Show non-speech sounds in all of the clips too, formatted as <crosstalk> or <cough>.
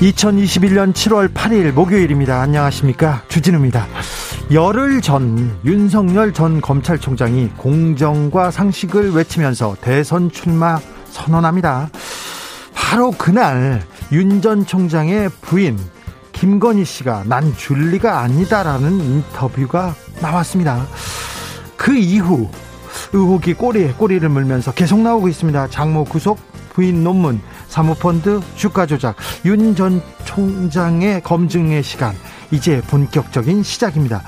2021년 7월 8일 목요일입니다. 안녕하십니까. 주진우입니다. 열흘 전 윤석열 전 검찰총장이 공정과 상식을 외치면서 대선 출마 선언합니다. 바로 그날 윤 전 총장의 부인 김건희 씨가 난 줄리가 아니다라는 인터뷰가 나왔습니다. 그 이후 의혹이 꼬리에 꼬리를 물면서 계속 나오고 있습니다. 장모 구속 부인 논문 사모펀드 주가 조작 윤 전 총장의 검증의 시간 이제 본격적인 시작입니다.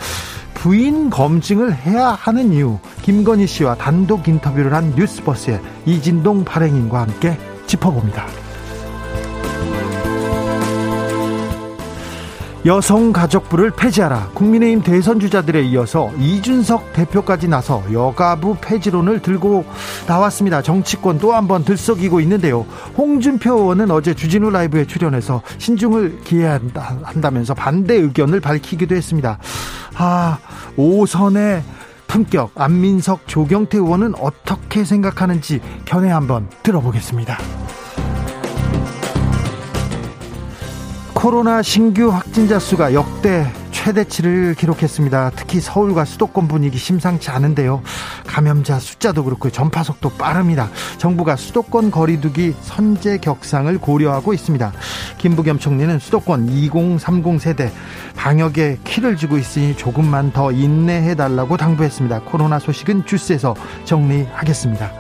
부인 검증을 해야 하는 이유 김건희 씨와 단독 인터뷰를 한 뉴스버스의 이진동 발행인과 함께 짚어봅니다. 여성가족부를 폐지하라. 국민의힘 대선 주자들에 이어서 이준석 대표까지 나서 여가부 폐지론을 들고 나왔습니다. 정치권 또 한 번 들썩이고 있는데요. 홍준표 의원은 어제 주진우 라이브에 출연해서 신중을 기해한다 면서 반대 의견을 밝히기도 했습니다. 아, 오선의 품격 안민석 조경태 의원은 어떻게 생각하는지 견해 한번 들어보겠습니다. 코로나 신규 확진자 수가 역대 최대치를 기록했습니다. 특히 서울과 수도권 분위기 심상치 않은데요. 감염자 숫자도 그렇고 전파 속도 빠릅니다. 정부가 수도권 거리두기 선제 격상을 고려하고 있습니다. 김부겸 총리는 수도권 2030 세대 방역에 키를 주고 있으니 조금만 더 인내해 달라고 당부했습니다. 코로나 소식은 주스에서 정리하겠습니다.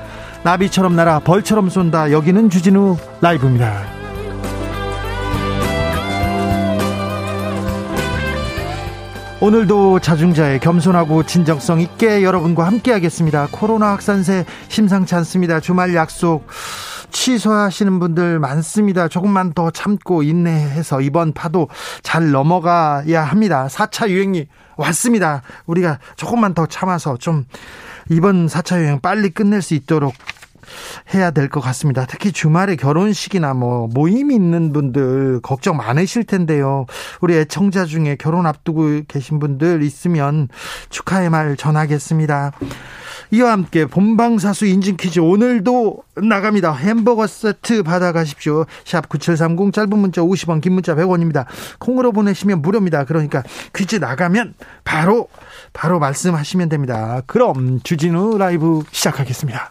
나비처럼 날아 벌처럼 쏜다. 여기는 주진우 라이브입니다. 오늘도 자중자의 겸손하고 진정성 있게 여러분과 함께 하겠습니다. 코로나 확산세 심상치 않습니다. 주말 약속 취소하시는 분들 많습니다. 조금만 더 참고 인내해서 이번 파도 잘 넘어가야 합니다. 4차 유행이 왔습니다. 우리가 조금만 더 참아서 좀 이번 4차 유행 빨리 끝낼 수 있도록 해야 될 것 같습니다. 특히 주말에 결혼식이나 뭐 모임 있는 분들 걱정 많으실 텐데요. 우리 애청자 중에 결혼 앞두고 계신 분들 있으면 축하의 말 전하겠습니다. 이와 함께 본방사수 인증 퀴즈 오늘도 나갑니다. 햄버거 세트 받아가십시오. 샵 9730 짧은 문자 50원 긴 문자 100원입니다. 콩으로 보내시면 무료입니다. 그러니까 퀴즈 나가면 바로 바로 말씀하시면 됩니다. 그럼 주진우 라이브 시작하겠습니다.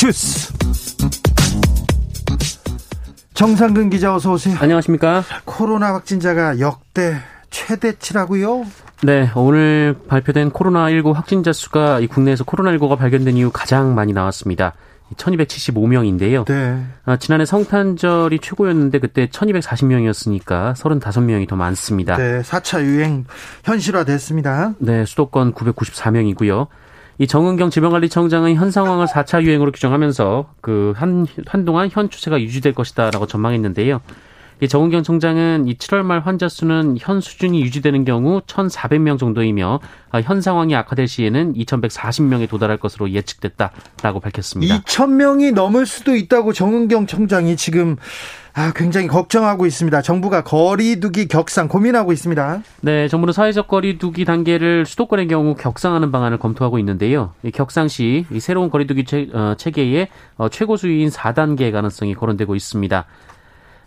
주스. 정상근 기자 어서 오세요. 안녕하십니까? 코로나 확진자가 역대 최대치라고요? 네, 오늘 발표된 코로나19 확진자 수가 이 국내에서 코로나19가 발견된 이후 가장 많이 나왔습니다. 1275명인데요. 네. 아, 지난해 성탄절이 최고였는데 그때 1240명이었으니까 35명이 더 많습니다. 네, 4차 유행 현실화됐습니다. 네, 수도권 994명이고요. 이 정은경 질병관리청장은 현 상황을 4차 유행으로 규정하면서 그 한, 한동안 현 추세가 유지될 것이다라고 전망했는데요. 이 정은경 청장은 이 7월 말 환자 수는 현 수준이 유지되는 경우 1,400명 정도이며 아, 현 상황이 악화될 시에는 2,140명에 도달할 것으로 예측됐다라고 밝혔습니다. 2,000명이 넘을 수도 있다고 정은경 청장이 지금 아, 굉장히 걱정하고 있습니다. 정부가 거리두기 격상 고민하고 있습니다. 네, 정부는 사회적 거리두기 단계를 수도권의 경우 격상하는 방안을 검토하고 있는데요. 이 격상 시 새로운 거리두기 체, 어, 체계의 어, 최고 수위인 4단계 가능성이 거론되고 있습니다.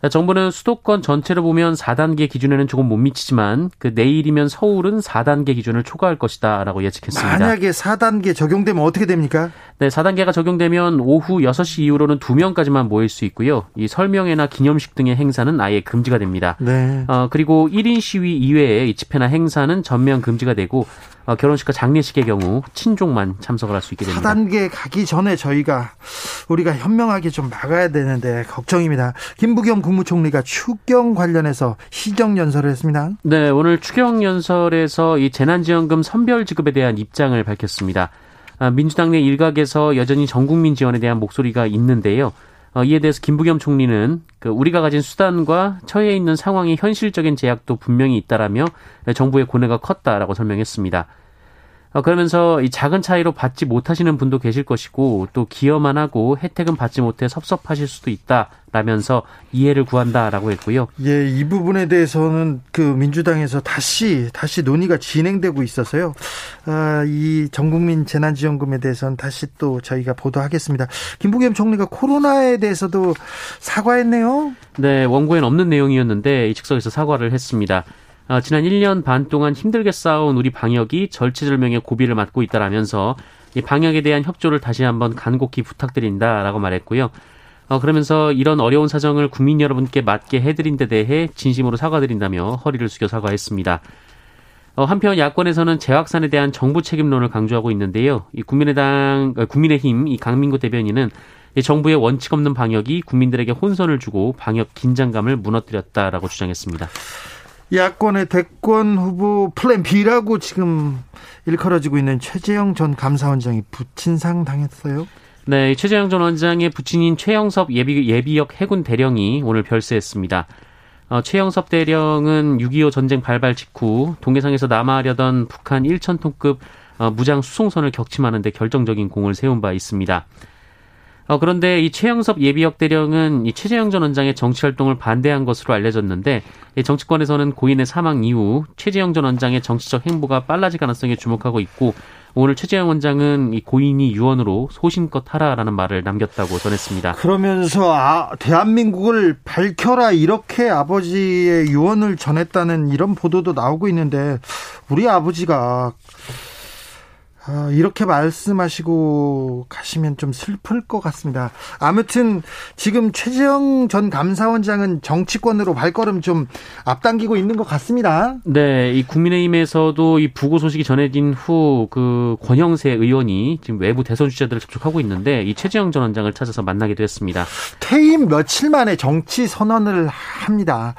정부는 수도권 전체를 보면 4단계 기준에는 조금 못 미치지만 그 내일이면 서울은 4단계 기준을 초과할 것이다라고 예측했습니다. 만약에 4단계 적용되면 어떻게 됩니까? 네, 4단계가 적용되면 오후 6시 이후로는 2명까지만 모일 수 있고요. 이 설명회나 기념식 등의 행사는 아예 금지가 됩니다. 네. 어, 그리고 1인 시위 이외에 집회나 행사는 전면 금지가 되고 어, 결혼식과 장례식의 경우 친족만 참석을 할 수 있게 됩니다. 4단계 가기 전에 저희가 우리가 현명하게 좀 막아야 되는데 걱정입니다. 김부겸 국무총리가 추경 관련해서 시정 연설을 했습니다. 네, 오늘 추경 연설에서 이 재난지원금 선별 지급에 대한 입장을 밝혔습니다. 아, 민주당 내 일각에서 여전히 전국민 지원에 대한 목소리가 있는데요. 어, 이에 대해서 김부겸 총리는 그 우리가 가진 수단과 처해 있는 상황의 현실적인 제약도 분명히 있다라며 정부의 고뇌가 컸다라고 설명했습니다. 어, 그러면서 이 작은 차이로 받지 못하시는 분도 계실 것이고 또 기여만 하고 혜택은 받지 못해 섭섭하실 수도 있다라면서 이해를 구한다라고 했고요. 예, 이 부분에 대해서는 그 민주당에서 다시 다시 논의가 진행되고 있어서요. 아, 이 전국민 재난지원금에 대해서는 다시 또 저희가 보도하겠습니다. 김부겸 총리가 코로나에 대해서도 사과했네요. 네, 원고에는 없는 내용이었는데 이 즉석에서 사과를 했습니다. 어, 지난 1년 반 동안 힘들게 쌓아온 우리 방역이 절체절명의 고비를 맞고 있다라면서 이 방역에 대한 협조를 다시 한번 간곡히 부탁드린다라고 말했고요. 어, 그러면서 이런 어려운 사정을 국민 여러분께 맞게 해드린 데 대해 진심으로 사과드린다며 허리를 숙여 사과했습니다. 어, 한편 야권에서는 재확산에 대한 정부 책임론을 강조하고 있는데요. 이 국민의당, 어, 국민의힘 이 강민구 대변인은 이 정부의 원칙 없는 방역이 국민들에게 혼선을 주고 방역 긴장감을 무너뜨렸다라고 주장했습니다. 야권의 대권 후보 플랜 B라고 지금 일컬어지고 있는 최재형 전 감사원장이 부친상 당했어요. 네, 최재형 전 원장의 부친인 최영섭 예비, 예비역 해군 대령이 오늘 별세했습니다. 어, 최영섭 대령은 6.25 전쟁 발발 직후 동해상에서 남하하려던 북한 1천톤급 어, 무장 수송선을 격침하는데 결정적인 공을 세운 바 있습니다. 어, 그런데 이 최영섭 예비역 대령은 이 최재형 전 원장의 정치 활동을 반대한 것으로 알려졌는데 이 정치권에서는 고인의 사망 이후 최재형 전 원장의 정치적 행보가 빨라질 가능성에 주목하고 있고 오늘 최재형 원장은 이 고인이 유언으로 소신껏 하라라는 말을 남겼다고 전했습니다. 그러면서 아, 대한민국을 밝혀라 이렇게 아버지의 유언을 전했다는 이런 보도도 나오고 있는데 우리 아버지가 아, 이렇게 말씀하시고 가시면 좀 슬플 것 같습니다. 아무튼 지금 최재형 전 감사원장은 정치권으로 발걸음 좀 앞당기고 있는 것 같습니다. 네, 이 국민의힘에서도 이 부고 소식이 전해진 후 그 권영세 의원이 지금 외부 대선 주자들을 접촉하고 있는데 이 최재형 전 원장을 찾아서 만나기도 했습니다. 퇴임 며칠 만에 정치 선언을 합니다.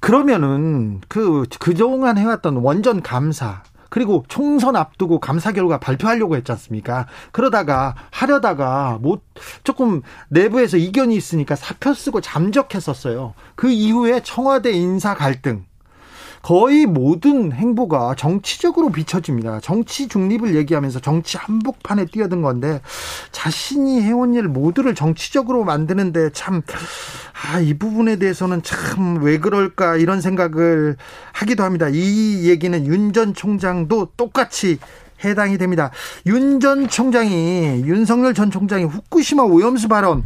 그러면은 그 그동안 해왔던 원전 감사 그리고 총선 앞두고 감사 결과 발표하려고 했지 않습니까? 그러다가 하려다가 못 조금 내부에서 이견이 있으니까 사표 쓰고 잠적했었어요. 그 이후에 청와대 인사 갈등 거의 모든 행보가 정치적으로 비춰집니다. 정치 중립을 얘기하면서 정치 한복판에 뛰어든 건데 자신이 해온 일 모두를 정치적으로 만드는데 참, 아, 이 부분에 대해서는 참 왜 그럴까 이런 생각을 하기도 합니다. 이 얘기는 윤 전 총장도 똑같이 해당이 됩니다. 윤 전 총장이 윤석열 전 총장이 후쿠시마 오염수 발언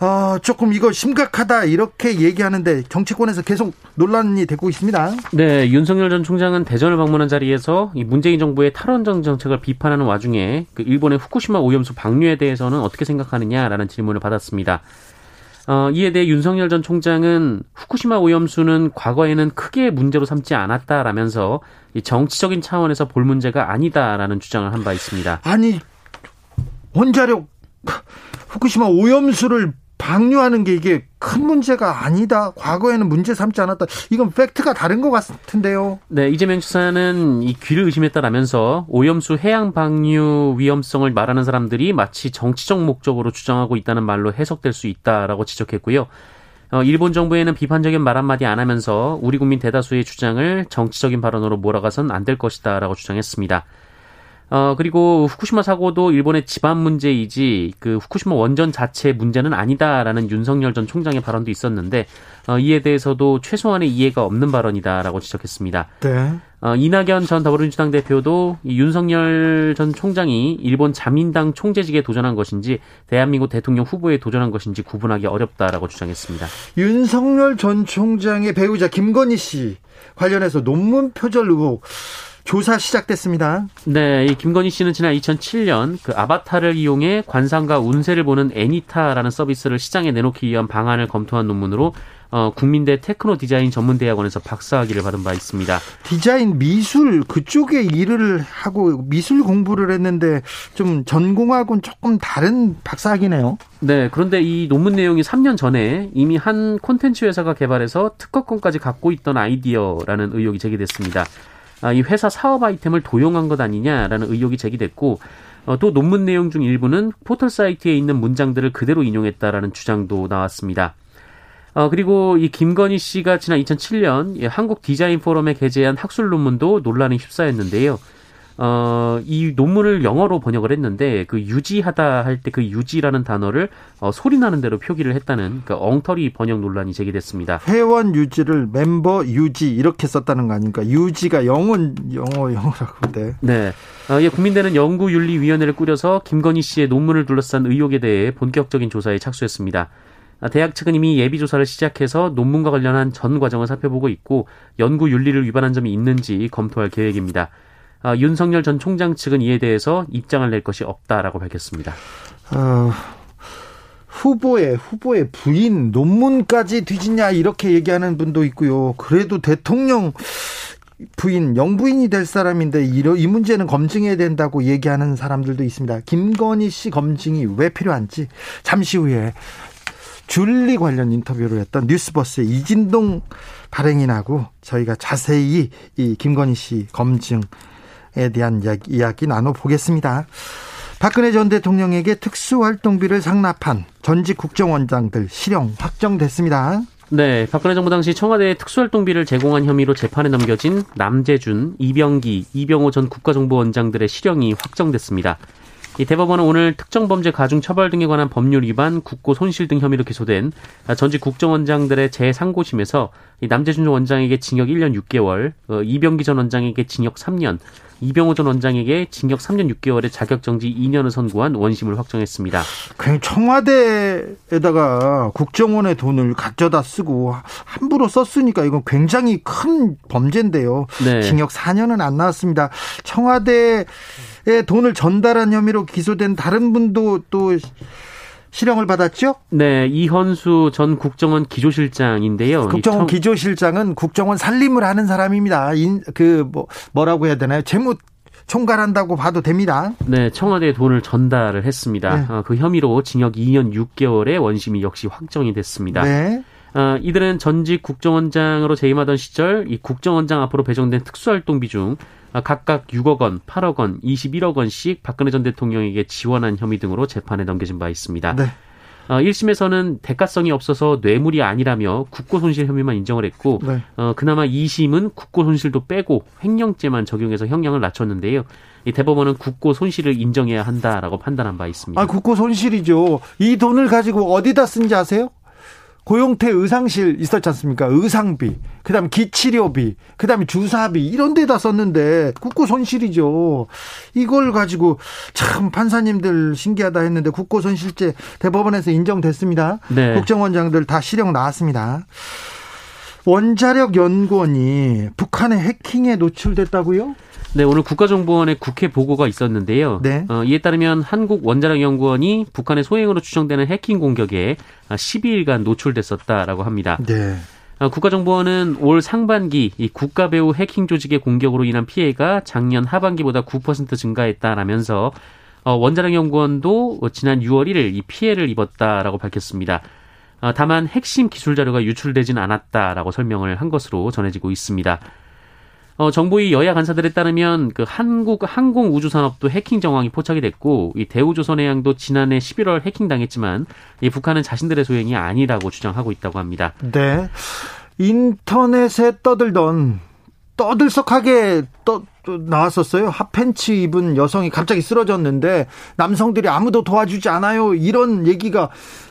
어, 조금 이거 심각하다 이렇게 얘기하는데 정치권에서 계속 논란이 되고 있습니다. 네, 윤석열 전 총장은 대전을 방문한 자리에서 이 문재인 정부의 탈원전 정책을 비판하는 와중에 그 일본의 후쿠시마 오염수 방류에 대해서는 어떻게 생각하느냐라는 질문을 받았습니다. 어, 이에 대해 윤석열 전 총장은 후쿠시마 오염수는 과거에는 크게 문제로 삼지 않았다라면서 이 정치적인 차원에서 볼 문제가 아니다라는 주장을 한 바 있습니다. 아니 원자력 후쿠시마 오염수를 방류하는 게 이게 큰 문제가 아니다. 과거에는 문제 삼지 않았다. 이건 팩트가 다른 것 같은데요. 네, 이재명 지사는 이 귀를 의심했다라면서 오염수 해양 방류 위험성을 말하는 사람들이 마치 정치적 목적으로 주장하고 있다는 말로 해석될 수 있다라고 지적했고요. 어, 일본 정부에는 비판적인 말 한마디 안 하면서 우리 국민 대다수의 주장을 정치적인 발언으로 몰아가선 안 될 것이다라고 주장했습니다. 어, 그리고 후쿠시마 사고도 일본의 집안 문제이지 그 후쿠시마 원전 자체 문제는 아니다라는 윤석열 전 총장의 발언도 있었는데 어, 이에 대해서도 최소한의 이해가 없는 발언이다라고 지적했습니다. 네. 어, 이낙연 전 더불어민주당 대표도 이 윤석열 전 총장이 일본 자민당 총재직에 도전한 것인지 대한민국 대통령 후보에 도전한 것인지 구분하기 어렵다라고 주장했습니다. 윤석열 전 총장의 배우자 김건희 씨 관련해서 논문 표절 의혹 조사 시작됐습니다. 네, 이 김건희 씨는 지난 2007년 그 아바타를 이용해 관상과 운세를 보는 애니타라는 서비스를 시장에 내놓기 위한 방안을 검토한 논문으로 어, 국민대 테크노 디자인 전문대학원에서 박사학위를 받은 바 있습니다. 디자인 미술 그쪽에 일을 하고 미술 공부를 했는데 좀 전공하고는 조금 다른 박사학위네요. 네, 그런데 이 논문 내용이 3년 전에 이미 한 콘텐츠 회사가 개발해서 특허권까지 갖고 있던 아이디어라는 의혹이 제기됐습니다. 아, 이 회사 사업 아이템을 도용한 것 아니냐라는 의혹이 제기됐고 어, 또 논문 내용 중 일부는 포털 사이트에 있는 문장들을 그대로 인용했다라는 주장도 나왔습니다. 어, 그리고 이 김건희 씨가 지난 2007년 한국 디자인 포럼에 게재한 학술 논문도 논란에 휩싸였는데요. 어, 이 논문을 영어로 번역을 했는데 그 유지하다 할 때 그 유지라는 단어를 어, 소리 나는 대로 표기를 했다는 그 엉터리 번역 논란이 제기됐습니다. 회원 유지를 멤버 유지 이렇게 썼다는 거 아닙니까? 유지가 영원 영어 영어라고 데 네. 어, 예, 국민대는 연구윤리위원회를 꾸려서 김건희 씨의 논문을 둘러싼 의혹에 대해 본격적인 조사에 착수했습니다. 아, 대학 측은 이미 예비 조사를 시작해서 논문과 관련한 전 과정을 살펴보고 있고 연구 윤리를 위반한 점이 있는지 검토할 계획입니다. 아, 윤석열 전 총장 측은 이에 대해서 입장을 낼 것이 없다라고 밝혔습니다. 어, 후보의 후보의 부인 논문까지 뒤지냐 이렇게 얘기하는 분도 있고요. 그래도 대통령 부인 영부인이 될 사람인데 이 문제는 검증해야 된다고 얘기하는 사람들도 있습니다. 김건희 씨 검증이 왜 필요한지 잠시 후에 줄리 관련 인터뷰를 했던 뉴스버스의 이진동 발행인하고 저희가 자세히 이 김건희 씨 검증 에 대한 이야기, 이야기 나눠보겠습니다. 박근혜 전 대통령에게 특수활동비를 상납한 전직 국정원장들 실형 확정됐습니다. 네, 박근혜 정부 당시 청와대에 특수활동비를 제공한 혐의로 재판에 넘겨진 남재준, 이병기, 이병호 전 국가정보원장들의 실형이 확정됐습니다. 이 대법원은 오늘 특정범죄 가중 처벌 등에 관한 법률 위반, 국고 손실 등 혐의로 기소된 전직 국정원장들의 재상고심에서 남재준 원장에게 징역 1년 6개월, 어, 이병기 전 원장에게 징역 3년, 이병호 전 원장에게 징역 3년 6개월의 자격정지 2년을 선고한 원심을 확정했습니다. 그냥 청와대에다가 국정원의 돈을 가져다 쓰고 함부로 썼으니까 이건 굉장히 큰 범죄인데요. 네. 징역 4년은 안 나왔습니다. 청와대에 돈을 전달한 혐의로 기소된 다른 분도 또 실형을 받았죠? 네, 이현수 전 국정원 기조실장인데요. 국정원 기조실장은 국정원 살림을 하는 사람입니다. 인, 그, 뭐, 뭐라고 해야 되나요? 재무 총괄한다고 봐도 됩니다. 네, 청와대에 돈을 전달을 했습니다. 네. 어, 그 혐의로 징역 2년 6개월의 원심이 역시 확정이 됐습니다. 네. 어, 이들은 전직 국정원장으로 재임하던 시절 이 국정원장 앞으로 배정된 특수활동비 중 각각 6억 원, 8억 원, 21억 원씩 박근혜 전 대통령에게 지원한 혐의 등으로 재판에 넘겨진 바 있습니다. 네. 어, 1심에서는 대가성이 없어서 뇌물이 아니라며 국고손실 혐의만 인정을 했고 네. 어, 그나마 2심은 국고손실도 빼고 횡령죄만 적용해서 형량을 낮췄는데요. 이 대법원은 국고 손실을 인정해야 한다라고 판단한 바 있습니다. 아, 국고 손실이죠. 이 돈을 가지고 어디다 쓴지 아세요? 고용태 의상실 있었지 않습니까? 의상비, 그 다음에 기치료비, 그 다음에 주사비, 이런 데다 썼는데, 국고 손실이죠. 이걸 가지고 참 판사님들 신기하다 했는데, 국고 손실죄 대법원에서 인정됐습니다. 네. 국정원장들 다 실형 나왔습니다. 원자력 연구원이 북한의 해킹에 노출됐다고요? 네, 오늘 국가정보원의 국회 보고가 있었는데요. 네. 어, 이에 따르면 한국 원자력 연구원이 북한의 소행으로 추정되는 해킹 공격에 12일간 노출됐었다라고 합니다. 네. 어, 국가정보원은 올 상반기 이 국가 배후 해킹 조직의 공격으로 인한 피해가 작년 하반기보다 9% 증가했다라면서 어, 원자력 연구원도 지난 6월 1일 이 피해를 입었다라고 밝혔습니다. 어, 다만 핵심 기술 자료가 유출되진 않았다라고 설명을 한 것으로 전해지고 있습니다. 어, 정부의 여야 간사들에 따르면 그 한국 항공 우주 산업도 해킹 정황이 포착이 됐고 이 대우조선해양도 지난해 11월 해킹 당했지만 이 북한은 자신들의 소행이 아니라고 주장하고 있다고 합니다. 네. 인터넷에 떠들던 떠들썩하게 떠, 나왔었어요. 핫팬츠 입은 여성이 갑자기 쓰러졌는데 남성들이 아무도 도와주지 않아요. 이런 얘기가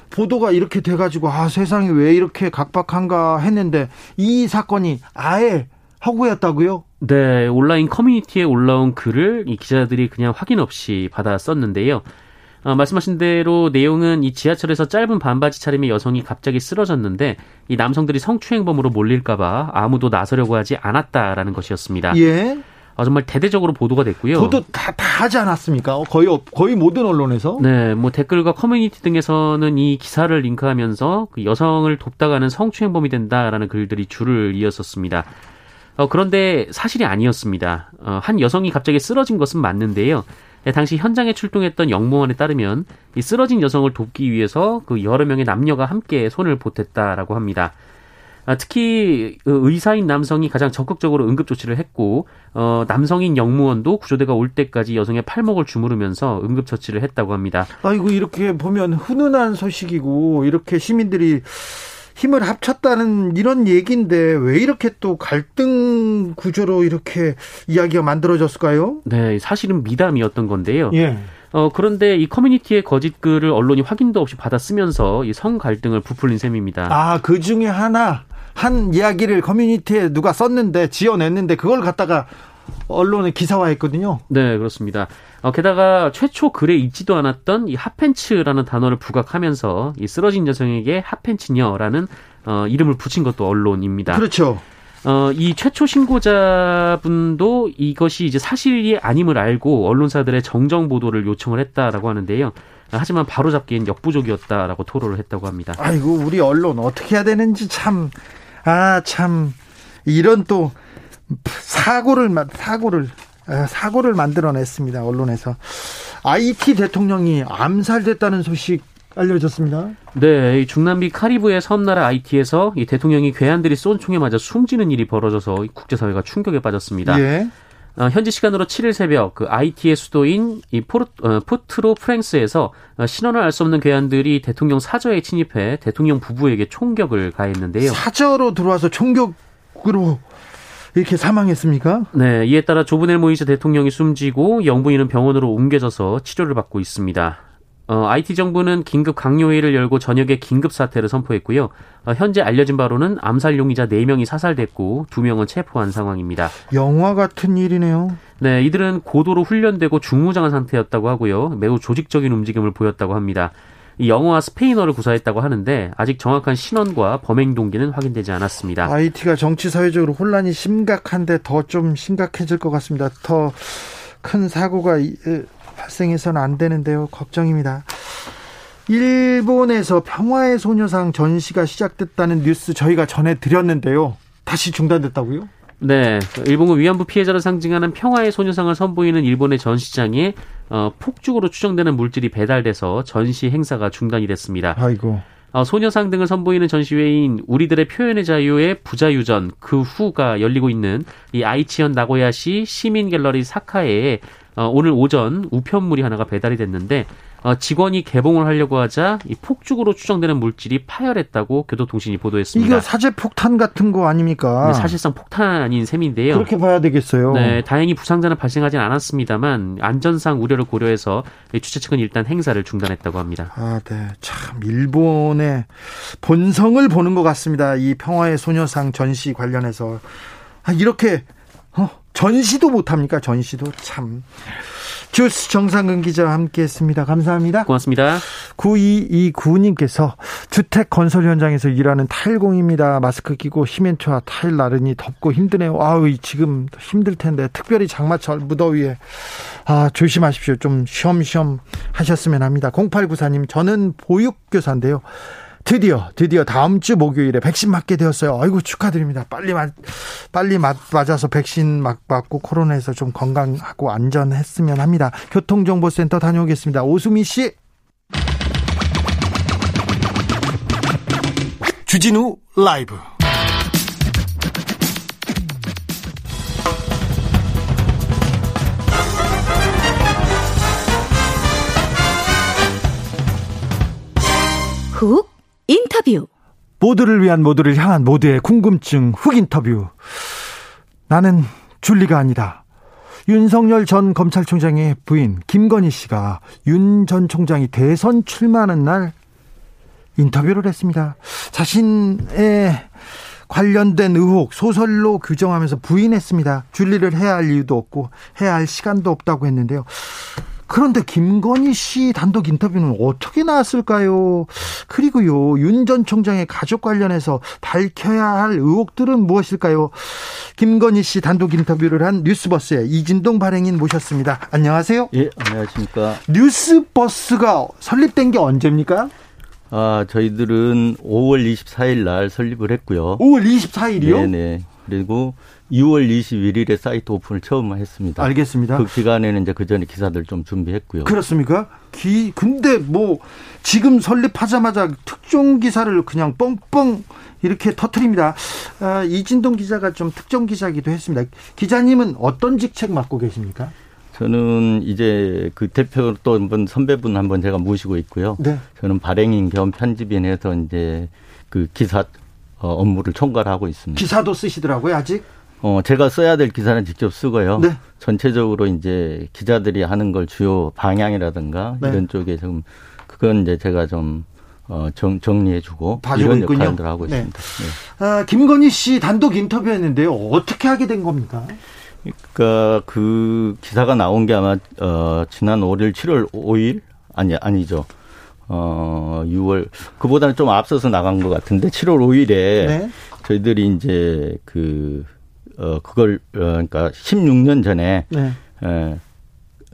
보도가 이렇게 돼가지고 아 세상이 왜 이렇게 각박한가 했는데 이 사건이 아예 허구였다고요? 네, 온라인 커뮤니티에 올라온 글을 이 기자들이 그냥 확인 없이 받아 썼는데요. 어, 말씀하신 대로 내용은 이 지하철에서 짧은 반바지 차림의 여성이 갑자기 쓰러졌는데 이 남성들이 성추행범으로 몰릴까봐 아무도 나서려고 하지 않았다라는 것이었습니다. 예. 아, 정말 대대적으로 보도가 됐고요. 보도 다, 다 하지 않았습니까? 거의, 거의 모든 언론에서? 네, 뭐 댓글과 커뮤니티 등에서는 이 기사를 링크하면서 그 여성을 돕다가는 성추행범이 된다라는 글들이 줄을 이었었습니다. 어, 그런데 사실이 아니었습니다. 어, 한 여성이 갑자기 쓰러진 것은 맞는데요. 네, 당시 현장에 출동했던 영무원에 따르면 이 쓰러진 여성을 돕기 위해서 그 여러 명의 남녀가 함께 손을 보탰다라고 합니다. 아, 특히 그 의사인 남성이 가장 적극적으로 응급 조치를 했고 어, 남성인 영무원도 구조대가 올 때까지 여성의 팔목을 주무르면서 응급 처치를 했다고 합니다. 아이고 이렇게 보면 훈훈한 소식이고 이렇게 시민들이 힘을 합쳤다는 이런 얘기인데 왜 이렇게 또 갈등 구조로 이렇게 이야기가 만들어졌을까요? 네, 사실은 미담이었던 건데요. 예. 어, 그런데 이 커뮤니티의 거짓 글을 언론이 확인도 없이 받아 쓰면서 이 성 갈등을 부풀린 셈입니다. 아, 그 중에 하나 한 이야기를 커뮤니티에 누가 썼는데 지어냈는데 그걸 갖다가 언론에 기사화했거든요. 네, 그렇습니다. 어, 게다가 최초 글에 있지도 않았던 이 핫팬츠라는 단어를 부각하면서 이 쓰러진 여성에게 핫팬츠녀라는 어, 이름을 붙인 것도 언론입니다. 그렇죠. 어, 이 최초 신고자분도 이것이 이제 사실이 아님을 알고 언론사들의 정정 보도를 요청을 했다라고 하는데요. 하지만 바로잡기엔 역부족이었다라고 토로를 했다고 합니다. 아이고 우리 언론 어떻게 해야 되는지 참 아 참 이런 또 사고를 사고를 아, 사고를 만들어냈습니다 언론에서 IT 대통령이 암살됐다는 소식 알려졌습니다. 네, 중남미 카리브의 섬나라 아이티에서 이 대통령이 괴한들이 쏜 총에 맞아 숨지는 일이 벌어져서 국제사회가 충격에 빠졌습니다. 예. 어, 현지 시간으로 7일 새벽 그 아이티의 수도인 이 포르, 어, 포트로 프랑스에서 어, 신원을 알 수 없는 괴한들이 대통령 사저에 침입해 대통령 부부에게 총격을 가했는데요. 사저로 들어와서 총격으로 이렇게 사망했습니까? 네, 이에 따라 조브넬 모이스 대통령이 숨지고 영부인은 병원으로 옮겨져서 치료를 받고 있습니다. 어, IT 정부는 긴급 강요회의를 열고 저녁에 긴급 사태를 선포했고요. 어, 현재 알려진 바로는 암살 용의자 4명이 사살됐고 2명은 체포한 상황입니다. 영화 같은 일이네요. 네, 이들은 고도로 훈련되고 중무장한 상태였다고 하고요. 매우 조직적인 움직임을 보였다고 합니다. 이 영어와 스페인어를 구사했다고 하는데 아직 정확한 신원과 범행 동기는 확인되지 않았습니다. IT가 정치 사회적으로 혼란이 심각한데 더 좀 심각해질 것 같습니다. 더 큰 사고가 발생해서는 안 되는데요. 걱정입니다. 일본에서 평화의 소녀상 전시가 시작됐다는 뉴스 저희가 전해드렸는데요. 다시 중단됐다고요? 네, 일본군 위안부 피해자를 상징하는 평화의 소녀상을 선보이는 일본의 전시장에 어, 폭죽으로 추정되는 물질이 배달돼서 전시 행사가 중단이 됐습니다. 아이고. 어, 소녀상 등을 선보이는 전시회인 우리들의 표현의 자유의 부자유전 그 후가 열리고 있는 이 아이치현 나고야시 시민 갤러리 사카에 어, 오늘 오전 우편물이 하나가 배달이 됐는데 어, 직원이 개봉을 하려고 하자 이 폭죽으로 추정되는 물질이 파열했다고 교도통신이 보도했습니다. 이거 사제 폭탄 같은 거 아닙니까? 네, 사실상 폭탄인 셈인데요. 그렇게 봐야 되겠어요. 네, 다행히 부상자는 발생하진 않았습니다만 안전상 우려를 고려해서 주최 측은 일단 행사를 중단했다고 합니다. 아, 네. 참 일본의 본성을 보는 것 같습니다. 이 평화의 소녀상 전시 관련해서 아, 이렇게 어, 전시도 못 합니까? 전시도 참. 주스 정상근 기자와 함께 했습니다. 감사합니다. 고맙습니다. 9229님께서 주택 건설 현장에서 일하는 타일공입니다. 마스크 끼고 시멘트와 타일 나르니 덥고 힘드네요. 아우, 지금 힘들 텐데. 특별히 장마철 무더위에. 아, 조심하십시오. 좀 쉬엄쉬엄 하셨으면 합니다. 0894님, 저는 보육교사인데요. 드디어 드디어 다음 주 목요일에 백신 맞게 되었어요. 아이고 축하드립니다. 빨리 맞 빨리 맞, 맞아서 백신 막 맞고 코로나에서 좀 건강하고 안전했으면 합니다. 교통정보센터 다녀오겠습니다. 오수미 씨. 주진우 라이브. 훅 인터뷰. 모두를 위한 모두를 향한 모두의 궁금증 훅 인터뷰. 나는 줄리가 아니다. 윤석열 전 검찰총장의 부인 김건희 씨가 윤 전 총장이 대선 출마하는 날 인터뷰를 했습니다. 자신의 관련된 의혹 소설로 규정하면서 부인했습니다. 준리를 해야 할 이유도 없고 해야 할 시간도 없다고 했는데요. 그런데 김건희 씨 단독 인터뷰는 어떻게 나왔을까요? 그리고요, 윤 전 총장의 가족 관련해서 밝혀야 할 의혹들은 무엇일까요? 김건희 씨 단독 인터뷰를 한 뉴스버스의 이진동 발행인 모셨습니다. 안녕하세요. 예, 안녕하십니까. 뉴스버스가 설립된 게 언제입니까? 아, 저희들은 5월 24일 날 설립을 했고요. 5월 24일이요? 네네. 그리고 2월 21일에 사이트 오픈을 처음 했습니다. 알겠습니다. 그 기간에는 이제 그 전에 기사들 좀 준비했고요. 그렇습니까? 기 근데 뭐 지금 설립하자마자 특종 기사를 그냥 뻥뻥 이렇게 터트립니다. 아, 이진동 기자가 좀 특종 기자기도 했습니다. 기자님은 어떤 직책 맡고 계십니까? 저는 이제 그 대표 또 한번 선배분 한 번 제가 모시고 있고요. 네. 저는 발행인 겸 편집인해서 이제 그 기사 어, 업무를 총괄하고 있습니다. 기사도 쓰시더라고요, 아직? 어, 제가 써야 될 기사는 직접 쓰고요. 네. 전체적으로 이제 기자들이 하는 걸 주요 방향이라든가 네. 이런 쪽에 좀 그건 이제 제가 좀 어, 정, 정리해주고 이런 있군요. 역할들을 하고 네. 있습니다. 네. 아, 김건희 씨 단독 인터뷰했는데요. 어떻게 하게 된 겁니까? 그러니까 그 기사가 나온 게 아마 어, 지난 5일, 7월 5일 아니 아니죠. 어, 6월 그보다는 좀 앞서서 나간 것 같은데 7월 5일에 네. 저희들이 이제 그 어, 그걸 어, 그러니까 16년 전에 네. 에,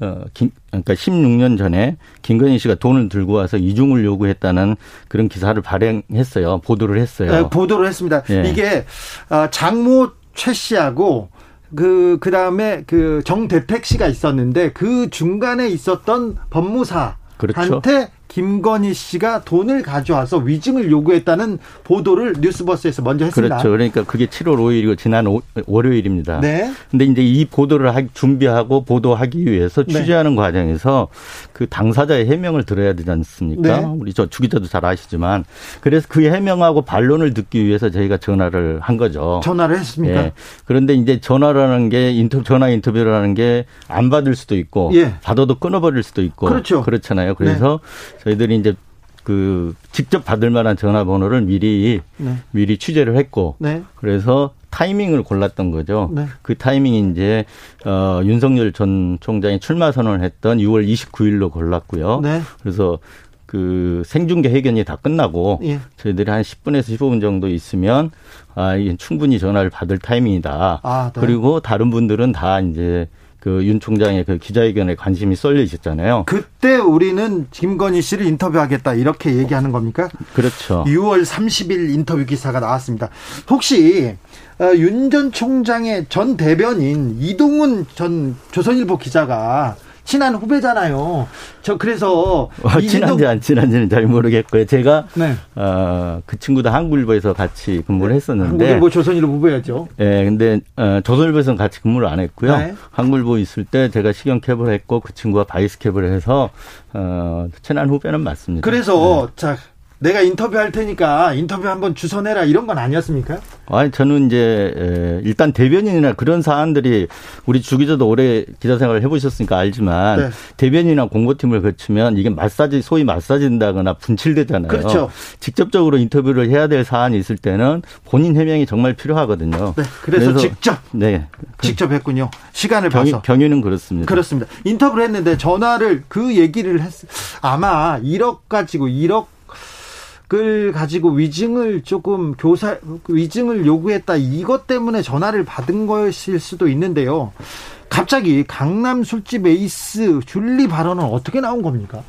어, 김, 그러니까 16년 전에 김건희 씨가 돈을 들고 와서 이중을 요구했다는 그런 기사를 발행했어요. 보도를 했어요. 네, 보도를 했습니다. 예. 이게 아, 장모 최 씨하고 그 그 다음에 그 정대택 씨가 있었는데 그 중간에 있었던 법무사한테 그렇죠. 김건희 씨가 돈을 가져와서 위증을 요구했다는 보도를 뉴스버스에서 먼저 했습니다. 그렇죠. 그러니까 그게 7월 5일이고 지난 오, 월요일입니다. 네. 근데 이제 이 보도를 하, 준비하고 보도하기 위해서 네. 취재하는 과정에서 그 당사자의 해명을 들어야 되지 않습니까? 네. 우리 저 주기자도 잘 아시지만 그래서 그 해명하고 반론을 듣기 위해서 저희가 전화를 한 거죠. 전화를 했습니까? 예. 그런데 이제 전화라는 게 인터 전화 인터뷰라는 게 안 받을 수도 있고 예. 받아도 끊어버릴 수도 있고 그렇죠. 그렇잖아요. 그래서 저희들이 이제 그 직접 받을 만한 전화번호를 미리 네. 미리 취재를 했고 네. 그래서 타이밍을 골랐던 거죠. 네. 그 타이밍이 이제 어 윤석열 전 총장이 출마 선언을 했던 6월 29일로 골랐고요. 네. 그래서 그 생중계 회견이 다 끝나고 예. 저희들이 한 10분에서 15분 정도 있으면 아, 이게 충분히 전화를 받을 타이밍이다. 아, 네. 그리고 다른 분들은 다 이제 그 윤 총장의 그 기자회견에 관심이 쏠려 있었잖아요. 그때 우리는 김건희 씨를 인터뷰하겠다 이렇게 얘기하는 겁니까? 그렇죠. 6월 30일 인터뷰 기사가 나왔습니다. 혹시 어, 윤전 총장의 전 대변인 이동훈 전 조선일보 기자가 친한 후배잖아요. 저 그래서 어, 친한지 안 친한지는 잘 모르겠고요. 제가 네. 어, 그 친구도 한국일보에서 같이 근무를 했었는데 한국일보 조선일보 후배였죠. 예, 근데 어, 조선일보에서는 같이 근무를 안 했고요. 네. 한국일보 있을 때 제가 시경 캡을 했고 그 친구가 vice 캡을 해서 어, 친한 후배는 맞습니다. 그래서 네. 자 내가 인터뷰할 테니까 인터뷰 한번 주소 내라 이런 건 아니었습니까? 아니 저는 이제 에, 일단 대변인이나 그런 사안들이 우리 주 기자도 오래 기자 생활을 해보셨으니까 알지만 네. 대변인이나 공보팀을 거치면 이게 마사지 소위 마사지 된다거나 분칠되잖아요. 그렇죠. 직접적으로 인터뷰를 해야 될 사안이 있을 때는 본인 해명이 정말 필요하거든요. 네. 그래서, 직접 네 직접 했군요. 시간을 경위, 봐서. 경위는 그렇습니다. 그렇습니다. 인터뷰를 했는데 전화를 그 얘기를 했 아마 1억 가지고 1억 을 가지고 위증을 조금 교사 위증을 요구했다 이것 때문에 전화를 받은 것일 수도 있는데요. 갑자기 강남 술집 에이스 줄리 발언은 어떻게 나온 겁니까?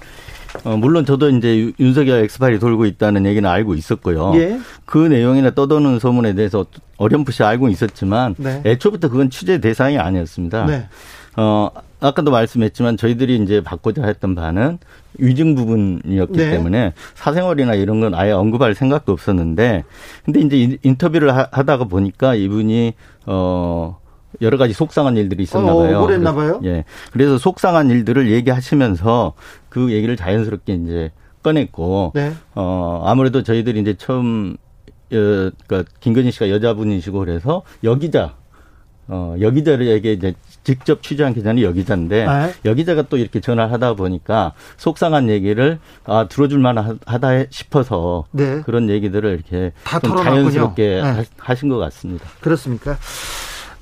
어, 물론 저도 이제 유- 윤석열 엑스파일이 돌고 있다는 얘기는 알고 있었고요. 예. 그 내용이나 떠도는 소문에 대해서 어렴풋이 알고 있었지만 네. 애초부터 그건 취재 대상이 아니었습니다. 네. 어, 아까도 말씀했지만 저희들이 이제 받고자 했던 바는 위증 부분이었기 네. 때문에 사생활이나 이런 건 아예 언급할 생각도 없었는데 근데 이제 인- 인터뷰를 하- 하다가 보니까 이분이 어 여러 가지 속상한 일들이 있었나 어, 봐요. 억울했나 봐요? 예. 그래서 속상한 일들을 얘기하시면서 그 얘기를 자연스럽게 이제 꺼냈고 네. 어 아무래도 저희들이 이제 처음 어, 그러니까 김건희 씨가 여자분이시고 그래서 여기자 어, 여기자에게 이제 직접 취재한 기자는 여기자인데 네. 여기자가 또 이렇게 전화를 하다 보니까 속상한 얘기를 아 들어줄 만하다 싶어서 네. 그런 얘기들을 이렇게 다 좀. 자연스럽게 네. 하신 것 같습니다. 그렇습니까?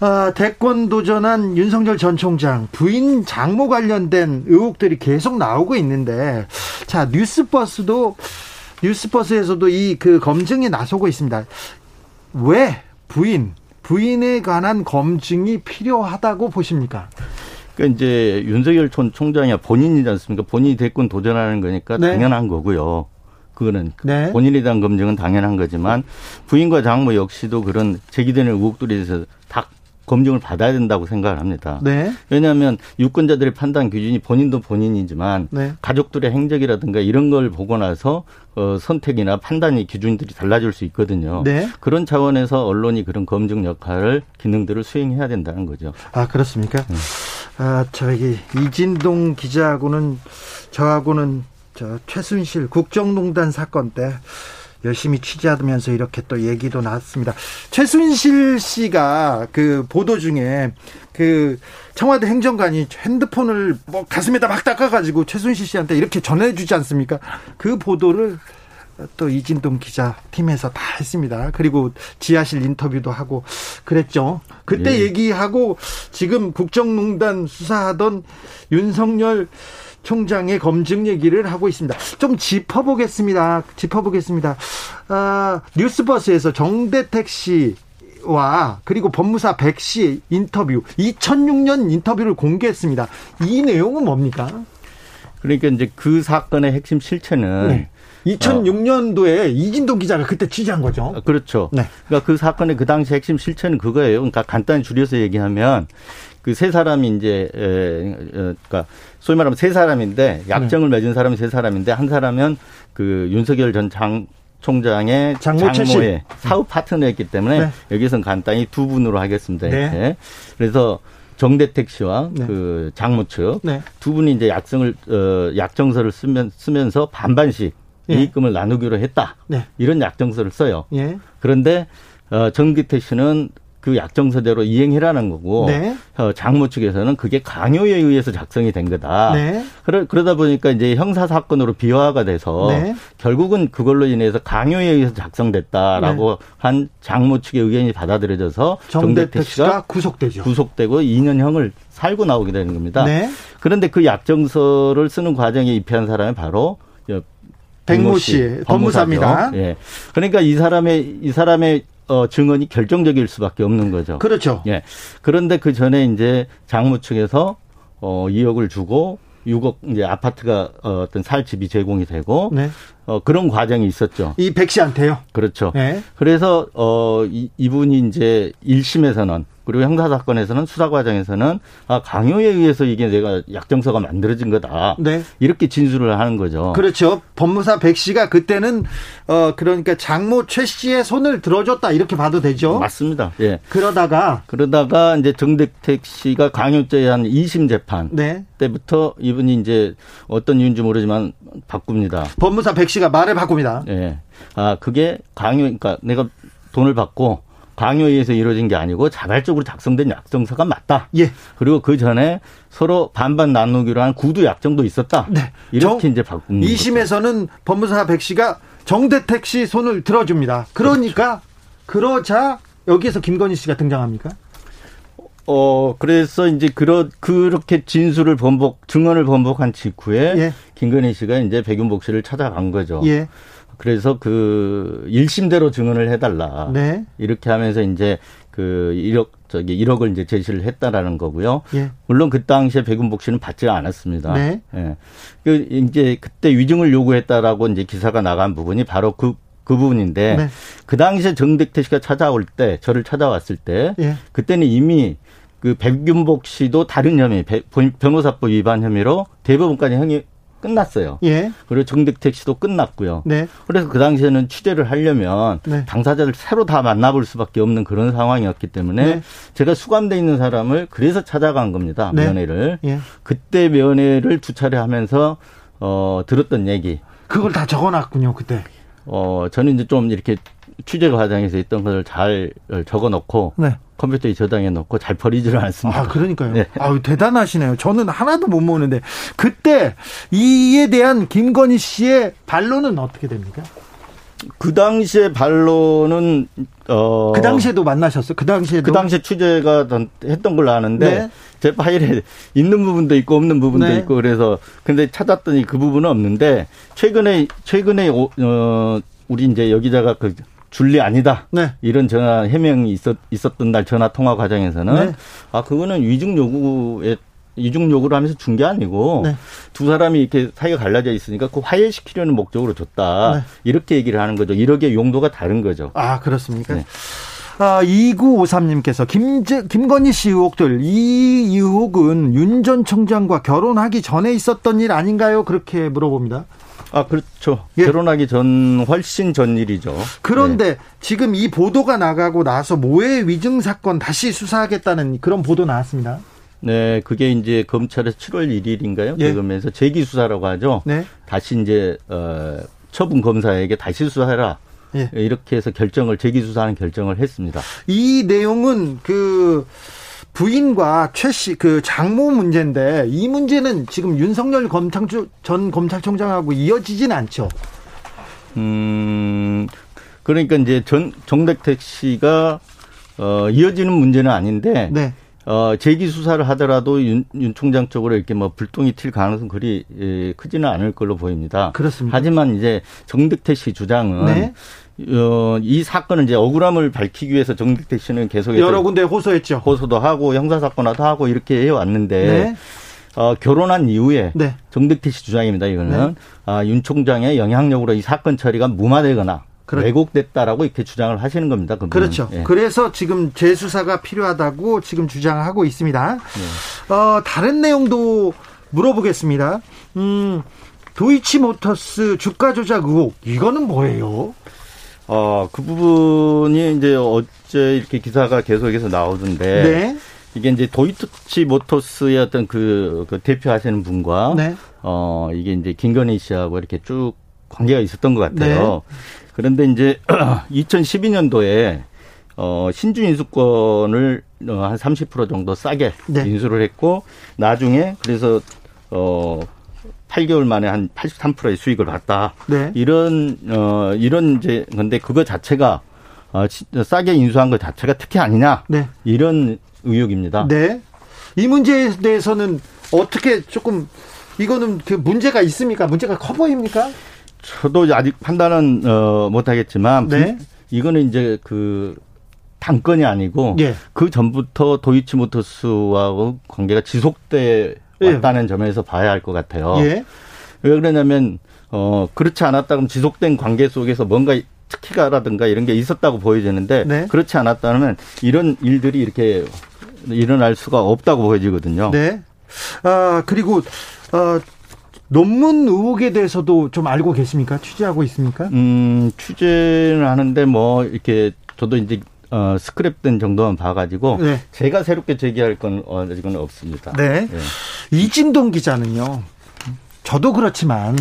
아, 대권 도전한 윤석열 전 총장 부인 장모 관련된 의혹들이 계속 나오고 있는데 자 뉴스버스도 뉴스버스에서도 이 그 검증에 나서고 있습니다. 왜 부인 부인에 관한 검증이 필요하다고 보십니까? 그러니까 이제 윤석열 전 총장이 본인이지 않습니까? 본인이 대권 도전하는 거니까 네. 당연한 거고요. 그거는 네. 본인에 대한 검증은 당연한 거지만 부인과 장모 역시도 그런 제기되는 의혹들에 대해서 다 검증을 받아야 된다고 생각을 합니다. 네. 왜냐하면 유권자들의 판단 기준이 본인도 본인이지만 네. 가족들의 행적이라든가 이런 걸 보고 나서 어, 선택이나 판단이 기준들이 달라질 수 있거든요. 네. 그런 차원에서 언론이 그런 검증 역할을 기능들을 수행해야 된다는 거죠. 아 그렇습니까? 아 저기 이진동 기자하고는 저하고는 저 최순실 국정농단 사건 때 열심히 취재하면서 이렇게 또 얘기도 나왔습니다. 최순실 씨가 그 보도 중에 그 청와대 행정관이 핸드폰을 뭐 가슴에다 막 닦아가지고 최순실 씨한테 이렇게 전해주지 않습니까? 그 보도를 또 이진동 기자 팀에서 다 했습니다. 그리고 지하실 인터뷰도 하고 그랬죠. 그때 예. 얘기하고 지금 국정농단 수사하던 윤석열 총장의 검증 얘기를 하고 있습니다. 좀 짚어보겠습니다. 짚어보겠습니다. 아, 뉴스버스에서 정대택 씨 와 그리고 법무사 백 씨 인터뷰 2006년 인터뷰를 공개했습니다. 이 내용은 뭡니까? 그러니까 이제 그 사건의 핵심 실체는 네. 2006년도에 이진동 기자가 그때 취재한 거죠. 아, 그렇죠. 네. 그러니까 그 사건의 그 당시 핵심 실체는 그거예요. 그러니까 간단히 줄여서 얘기하면 그 세 사람이 이제 에, 에, 그러니까 소위 말하면 세 사람인데 약정을 네. 맺은 사람이 세 사람인데 한 사람은 그 윤석열 전 장 총장의 장모. 장모의 사업 파트너였기 때문에 네. 여기서는 간단히 두 분으로 하겠습니다. 네. 이렇게. 그래서 정대택 씨와 네. 그 장모 측두 네. 분이 이제 약정을 어, 약정서를 쓰면 쓰면서 반반씩 예. 이익금을 나누기로 했다. 네. 이런 약정서를 써요. 예. 그런데 어, 정기태 씨는 그 약정서대로 이행해라는 거고 네. 어, 장모 측에서는 그게 강요에 의해서 작성이 된 거다. 네. 그러, 그러다 보니까 이제 형사 사건으로 비화가 돼서 네. 결국은 그걸로 인해서 강요에 의해서 작성됐다라고 한 장모 측의 의견이 받아들여져서 네. 정대택 씨가 구속되죠. 구속되고 2년형을 살고 나오게 되는 겁니다. 네. 그런데 그 약정서를 쓰는 과정에 입회한 사람이 바로 백모 씨, 법무사입니다. 예. 그러니까 이 사람의 이 사람의 어, 증언이 결정적일 수밖에 없는 거죠. 그렇죠. 예. 그런데 그 전에 이제 장모 측에서 어 2억을 주고 6억 이제 아파트가 어, 어떤 살 집이 제공이 되고 네. 어 그런 과정이 있었죠. 이 백 씨한테요. 그렇죠. 네. 그래서 어 이, 이분이 이제 1심에서는 그리고 형사 사건에서는 수사 과정에서는 아 강요에 의해서 이게 내가 약정서가 만들어진 거다. 네. 이렇게 진술을 하는 거죠. 그렇죠. 법무사 백 씨가 그때는 어 그러니까 장모 최 씨의 손을 들어줬다 이렇게 봐도 되죠. 맞습니다. 예. 그러다가 그러다가 이제 정대택 씨가 강요죄에 한 2심 재판 네. 때부터 이분이 이제 어떤 이유인지 모르지만 바꿉니다. 법무사 백 씨가 말을 바꿉니다. 예. 아, 그게 강요, 그러니까 내가 돈을 받고 강요에 의해서 이루어진 게 아니고 자발적으로 작성된 약정서가 맞다. 예. 그리고 그 전에 서로 반반 나누기로 한 구두 약정도 있었다. 네. 이렇게 정- 이제 바꾼 거죠. 2심에서는 법무사 백 씨가 정대택 씨 손을 들어줍니다. 그러니까 그러자 여기에서 김건희 씨가 등장합니까? 어, 그래서 이제 그러, 그렇게 진술을 번복, 증언을 번복한 직후에 예. 김건희 씨가 이제 백윤복 씨를 찾아간 거죠. 예. 그래서 그 1심대로 증언을 해달라. 네. 이렇게 하면서 이제 그 1억 저기 1억을 이제 제시를 했다라는 거고요. 예. 물론 그 당시에 백운복 씨는 받지 않았습니다. 네. 예. 그 이제 그때 위증을 요구했다라고 이제 기사가 나간 부분이 바로 그, 그 부분인데 네. 그 당시에 정택태 씨가 찾아올 때 저를 찾아왔을 때 예. 그때는 이미 그 백윤복 씨도 다른 혐의 배- 변호사법 위반 혐의로 대법원까지 형이 끝났어요. 예. 그리고 정택택 씨도 끝났고요. 네. 그래서 그 당시에는 취재를 하려면 네. 당사자를 새로 다 만나볼 수밖에 없는 그런 상황이었기 때문에 네. 제가 수감돼 있는 사람을 그래서 찾아간 겁니다. 네. 면회를. 예. 그때 면회를 두 차례 하면서 어 들었던 얘기. 그걸 다 적어놨군요 그때. 어 저는 이제 좀 이렇게 취재 과정에서 있던 것을 잘 적어놓고 네. 컴퓨터에 저장해 놓고 잘 버리지를 않습니다. 아, 그러니까요. <laughs> 네. 아유, 대단하시네요. 저는 하나도 못 모으는데 그때 이에 대한 김건희 씨의 반론은 어떻게 됩니까? 그 당시에 반론은 어. 그 당시에도 만나셨어요? 그 당시에도? 그 당시에 취재가 했던 걸로 아는데. 네. 제 파일에 있는 부분도 있고 없는 부분도 네. 있고 그래서 근데 찾았더니 그 부분은 없는데 최근에 최근에 어 우리 이제 여기다가 그 줄리 아니다. 네. 이런 전화 해명이 있었 있었던 날 전화 통화 과정에서는 네. 아 그거는 위증 요구에 이중 요구를 하면서 준 게 아니고 네. 두 사람이 이렇게 사이가 갈라져 있으니까 그 화해시키려는 목적으로 줬다. 네. 이렇게 얘기를 하는 거죠. 이렇게 용도가 다른 거죠. 아, 그렇습니까? 네. 아, 2953님께서 김재, 김건희 씨 의혹들, 이 의혹은 윤 전 총장과 결혼하기 전에 있었던 일 아닌가요? 그렇게 물어봅니다. 아, 그렇죠. 예. 결혼하기 전, 훨씬 전 일이죠. 그런데 네. 지금 이 보도가 나가고 나서 모해 위증 사건 다시 수사하겠다는 그런 보도 나왔습니다. 네, 그게 이제 검찰에서 7월 1일인가요? 예. 그러면서 재기 수사라고 하죠. 네. 다시 이제 어 처분 검사에게 다시 수사해라. 예. 이렇게 해서 결정을 재기 수사하는 결정을 했습니다. 이 내용은 그 부인과 최씨 그 장모 문제인데 이 문제는 지금 윤석열 검찰 전 검찰총장하고 이어지진 않죠. 음 그러니까 이제 전 정백택 씨가 어 이어지는 문제는 아닌데 네. 어, 재기 수사를 하더라도 윤, 윤 총장 쪽으로 이렇게 뭐 불똥이 튈 가능성은 그리 예, 크지는 않을 걸로 보입니다. 그렇습니다. 하지만 이제 정득태 씨 주장은 네. 어, 이 사건은 이제 억울함을 밝히기 위해서 정득태 씨는 계속 여러 군데 호소했죠. 호소도 하고 형사 사건화도 하고 이렇게 해왔는데 네. 어, 결혼한 이후에 네. 정득태 씨 주장입니다. 이거는 네. 아, 윤 총장의 영향력으로 이 사건 처리가 무마되거나 그렇... 왜곡됐다라고 이렇게 주장을 하시는 겁니다. 그분은. 그렇죠. 예. 그래서 지금 재수사가 필요하다고 지금 주장하고 있습니다. 네. 어, 다른 내용도 물어보겠습니다. 음, 도이치모터스 주가 조작 의혹 이거는 뭐예요? 어, 그 부분이 이제 어제 이렇게 기사가 계속해서 나오던데. 네. 이게 이제 도이치 모터스의 어떤 그, 그 대표하시는 분과. 네. 어, 이게 이제 김건희 씨하고 이렇게 쭉 관계가 있었던 것 같아요. 네. 그런데 이제 <clears throat> 2012년도에 어, 신주 인수권을 어, 한30% 정도 싸게 네. 인수를 했고 나중에 그래서 어 8개월 만에 한 83%의 수익을 봤다. 네. 이런 어 이런 이제 근데 그거 자체가 어 싸게 인수한 것 자체가 특혜 아니냐? 네. 이런 의혹입니다. 네. 이 문제에 대해서는 어떻게 조금 이거는 그 문제가 있습니까? 문제가 커 보입니까? 저도 아직 판단은 어 못하겠지만 네. 이거는 이제 그 단건이 아니고 예. 그 전부터 도이치모터스와 관계가 지속돼 예. 왔다는 점에서 봐야 할 것 같아요. 예. 왜 그러냐면 어 그렇지 않았다 그러면 지속된 관계 속에서 뭔가 특혜가라든가 이런 게 있었다고 보여지는데 네. 그렇지 않았다면 이런 일들이 이렇게 일어날 수가 없다고 보여지거든요. 네. 아 그리고 어 논문 의혹에 대해서도 좀 알고 계십니까? 취재하고 있습니까? 음 취재는 하는데 뭐 이렇게 저도 이제 어, 스크랩된 정도만 봐가지고 네. 제가 새롭게 제기할 건 아직은 없습니다. 네. 네. 이진동 기자는요. 저도 그렇지만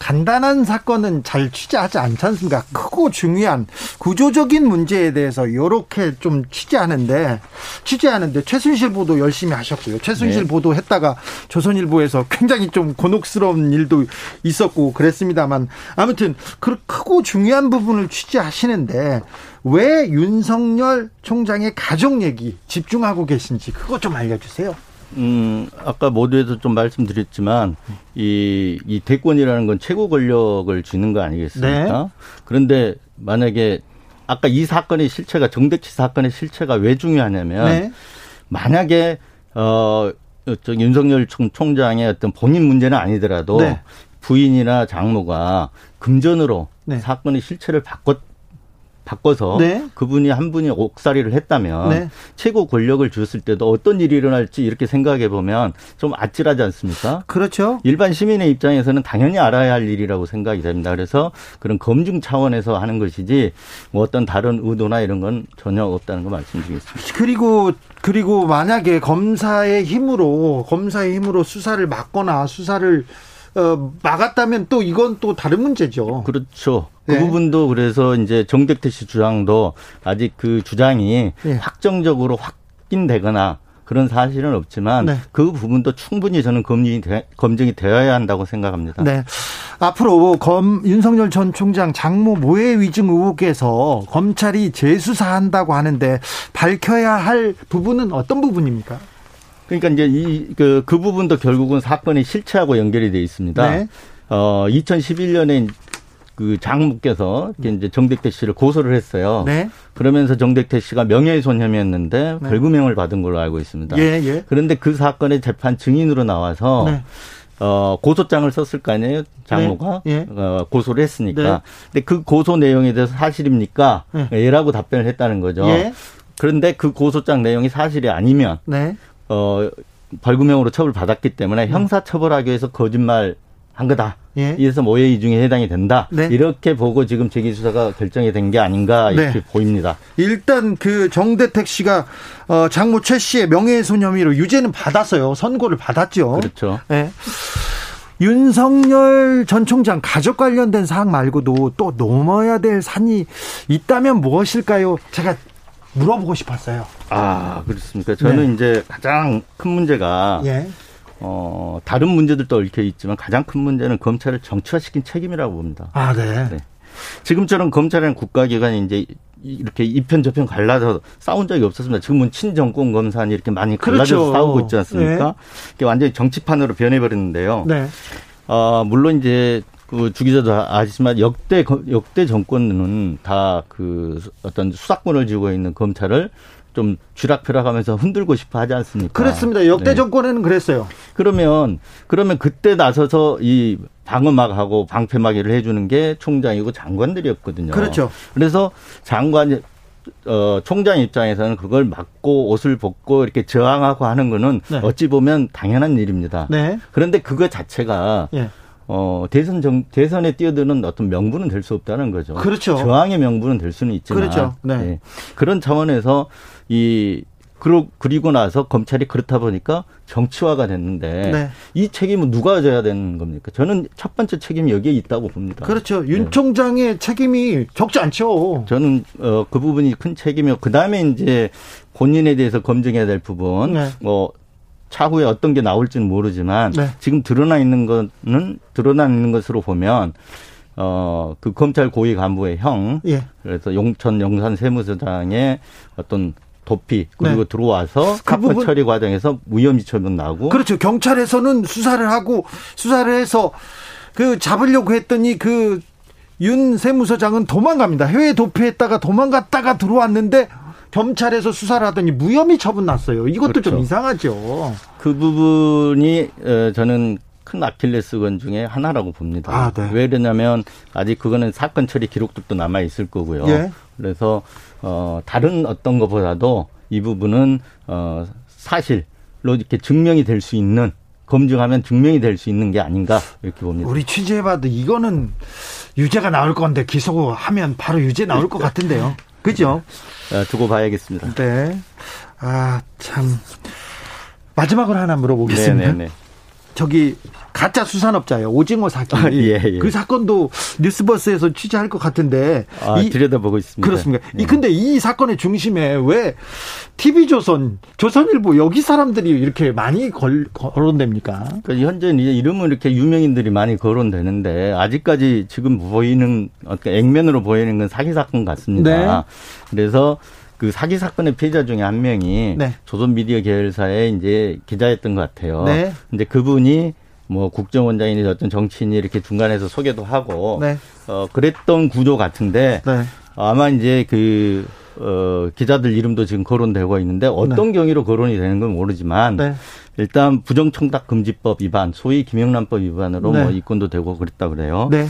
간단한 사건은 잘 취재하지 않지 않습니까? 크고 중요한 구조적인 문제에 대해서 이렇게 좀 취재하는데 취재하는데 최순실 보도 열심히 하셨고요. 최순실 네. 보도 했다가 조선일보에서 굉장히 좀 곤혹스러운 일도 있었고 그랬습니다만 아무튼 그 크고 중요한 부분을 취재하시는데 왜 윤석열 총장의 가족 얘기 집중하고 계신지 그거 좀 알려주세요. 음, 아까 모두에서 좀 말씀드렸지만, 이, 이 대권이라는 건 최고 권력을 쥐는 거 아니겠습니까? 네. 그런데 만약에 아까 이 사건의 실체가 정대치 사건의 실체가 왜 중요하냐면, 네. 만약에, 어, 저 윤석열 총장의 어떤 본인 문제는 아니더라도 네. 부인이나 장모가 금전으로 네. 사건의 실체를 바꿨 바꿔서 네. 그분이 한 분이 옥살이를 했다면 네. 최고 권력을 주었을 때도 어떤 일이 일어날지 이렇게 생각해 보면 좀 아찔하지 않습니까? 그렇죠. 일반 시민의 입장에서는 당연히 알아야 할 일이라고 생각이 됩니다. 그래서 그런 검증 차원에서 하는 것이지 뭐 어떤 다른 의도나 이런 건 전혀 없다는 거 말씀드리겠습니다. 그리고 그리고 만약에 검사의 힘으로 검사의 힘으로 수사를 막거나 수사를 어, 막았다면 또 이건 또 다른 문제죠. 그렇죠. 그 네. 부분도 그래서 이제 정택태 씨 주장도 아직 그 주장이 네. 확정적으로 확인되거나 그런 사실은 없지만 네. 그 부분도 충분히 저는 검증이, 되, 검증이 되어야 한다고 생각합니다. 네. 앞으로 검 윤석열 전 총장 장모 모해 위증 의혹에서 검찰이 재수사한다고 하는데 밝혀야 할 부분은 어떤 부분입니까? 그러니까 이제 이그 그 부분도 결국은 사건의 실체하고 연결이 돼 있습니다. 네. 어 2011년에 그 장모께서 이제 정택태 씨를 고소를 했어요. 네. 그러면서 정택태 씨가 명예훼손 혐의였는데 네. 벌금형을 받은 걸로 알고 있습니다. 예, 예. 그런데 그 사건의 재판 증인으로 나와서 네. 어, 고소장을 썼을 거 아니에요? 장모가 네. 예. 어, 고소를 했으니까. 네. 근데 그 고소 내용에 대해서 사실입니까? 네. 예 라고 답변을 했다는 거죠. 예. 그런데 그 고소장 내용이 사실이 아니면 네. 어, 벌금형으로 처벌받았기 때문에 네. 형사 처벌하기 위해서 거짓말 한 거다. 예. 이래서 모해 이중에 해당이 된다. 네. 이렇게 보고 지금 재기 수사가 결정이 된 게 아닌가 이렇게 네. 보입니다. 일단 그 정대택 씨가 어, 장모 최 씨의 명예훼손 혐의로 유죄는 받았어요. 선고를 받았죠. 그렇죠. 네. 윤석열 전 총장 가족 관련된 사항 말고도 또 넘어야 될 산이 있다면 무엇일까요? 제가 물어보고 싶었어요. 아, 그렇습니까? 저는 네. 이제 가장 큰 문제가 예. 어, 다른 문제들도 얽혀 있지만 가장 큰 문제는 검찰을 정치화시킨 책임이라고 봅니다. 아, 네. 네. 지금처럼 검찰이나 국가기관이 이제 이렇게 이편 저편 갈라서 싸운 적이 없었습니다. 지금은 친정권 검사니 이렇게 많이 갈라져서 그렇죠. 싸우고 있지 않습니까? 네. 이게 완전히 정치판으로 변해버렸는데요. 네. 어, 물론 이제 그 주기자도 아시지만 역대 역대 정권은 다 그 어떤 수사권을 쥐고 있는 검찰을 좀 쥐락펴락하면서 흔들고 싶어 하지 않습니까? 그렇습니다. 역대 네. 정권에는 그랬어요. 그러면 그러면 그때 나서서 이 방어막하고 방패막이를 해주는 게 총장이고 장관들이었거든요. 그렇죠. 그래서 장관 어, 총장 입장에서는 그걸 막고 옷을 벗고 이렇게 저항하고 하는 거는 네. 어찌 보면 당연한 일입니다. 네. 그런데 그거 자체가 네. 어, 대선 정, 대선에 뛰어드는 어떤 명분은 될 수 없다는 거죠. 그렇죠. 저항의 명분은 될 수는 있지만. 그렇죠. 네. 네. 그런 차원에서 이 그리고 나서 검찰이 그렇다 보니까 정치화가 됐는데 네. 이 책임은 누가 져야 되는 겁니까? 저는 첫 번째 책임이 여기에 있다고 봅니다. 그렇죠. 윤 네. 총장의 책임이 적지 않죠. 저는 어, 그 부분이 큰 책임이요. 그 다음에 이제 본인에 대해서 검증해야 될 부분, 네. 뭐 차후에 어떤 게 나올지는 모르지만 네. 지금 드러나 있는 거는 드러나 있는 것으로 보면 어, 그 검찰 고위 간부의 형, 예. 그래서 용천 용산 세무서장의 어떤 도피 그리고 네. 들어와서 그 사건 그 처리 과정에서 무혐의 처분 나고 그렇죠 경찰에서는 수사를 하고 수사를 해서 그 잡으려고 했더니 그 윤 세무서장은 도망갑니다 해외 도피했다가 도망갔다가 들어왔는데 경찰에서 수사를 하더니 무혐의 처분 났어요 이것도 그렇죠. 좀 이상하죠 그 부분이 어, 저는 큰 아킬레스건 중에 하나라고 봅니다. 아, 네. 왜 그러냐면 아직 그거는 사건 처리 기록들도 남아 있을 거고요. 예. 그래서 어 다른 어떤 것보다도 이 부분은 어 사실로 이렇게 증명이 될 수 있는 검증하면 증명이 될 수 있는 게 아닌가 이렇게 봅니다. 우리 취재해봐도 이거는 유죄가 나올 건데 기소하면 바로 유죄 나올 것 같은데요. 그죠? 네, 두고 봐야겠습니다. 네. 아, 참. 마지막으로 하나 물어보겠습니다. 네네네. 저기 가짜 수산업자예요. 오징어 사기. 아, 예, 예. 그 사건도 뉴스버스에서 취재할 것 같은데. 아, 이, 들여다보고 있습니다. 그렇습니까? 예. 이 근데 이 사건의 중심에 왜 TV조선, 조선일보 여기 사람들이 이렇게 많이 걸, 거론됩니까? 그 현재 이제 이름은 이렇게 유명인들이 많이 거론되는데 아직까지 지금 보이는 어떤 액면으로 보이는 건 사기 사건 같습니다. 네. 그래서 그 사기 사건의 피해자 중에 한 명이 네. 조선 미디어 계열사의 이제 기자였던 것 같아요. 네. 근데 그분이 뭐 국정원장이니 어떤 정치인이 이렇게 중간에서 소개도 하고 네. 어 그랬던 구조 같은데 네. 아마 이제 그 어, 기자들 이름도 지금 거론되고 있는데 어떤 네. 경위로 거론이 되는 건 모르지만 네. 일단 부정청탁 금지법 위반, 소위 김영란법 위반으로 네. 뭐 입건도 되고 그랬다 그래요. 네.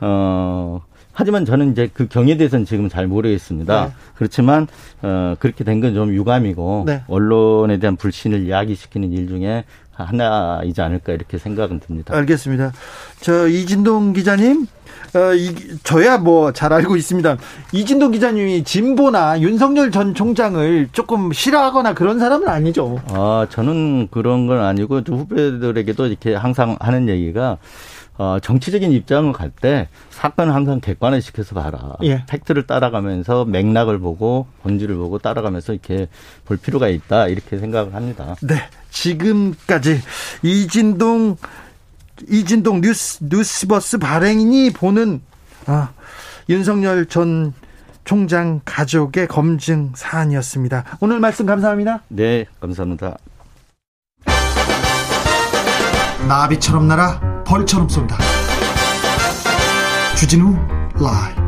어 하지만 저는 이제 그 경에 대해서는 지금 잘 모르겠습니다. 네. 그렇지만 어 그렇게 된 건 좀 유감이고 네. 언론에 대한 불신을 야기시키는 일 중에 하나이지 않을까 이렇게 생각은 듭니다. 알겠습니다. 저 이진동 기자님, 어, 이, 저야 뭐 잘 알고 있습니다. 이진동 기자님이 진보나 윤석열 전 총장을 조금 싫어하거나 그런 사람은 아니죠. 아, 저는 그런 건 아니고 후배들에게도 이렇게 항상 하는 얘기가 어, 정치적인 입장을 갈 때 사건을 항상 객관화 시켜서 봐라. 예. 팩트를 따라가면서 맥락을 보고 본질을 보고 따라가면서 이렇게 볼 필요가 있다. 이렇게 생각을 합니다. 네. 지금까지 이진동 이진동 뉴스 뉴스버스 발행인이 보는 아, 윤석열 전 총장 가족의 검증 사안이었습니다. 오늘 말씀 감사합니다. 네, 감사합니다. 나비처럼 날아 벌처럼 쏜다. 주진우 라이브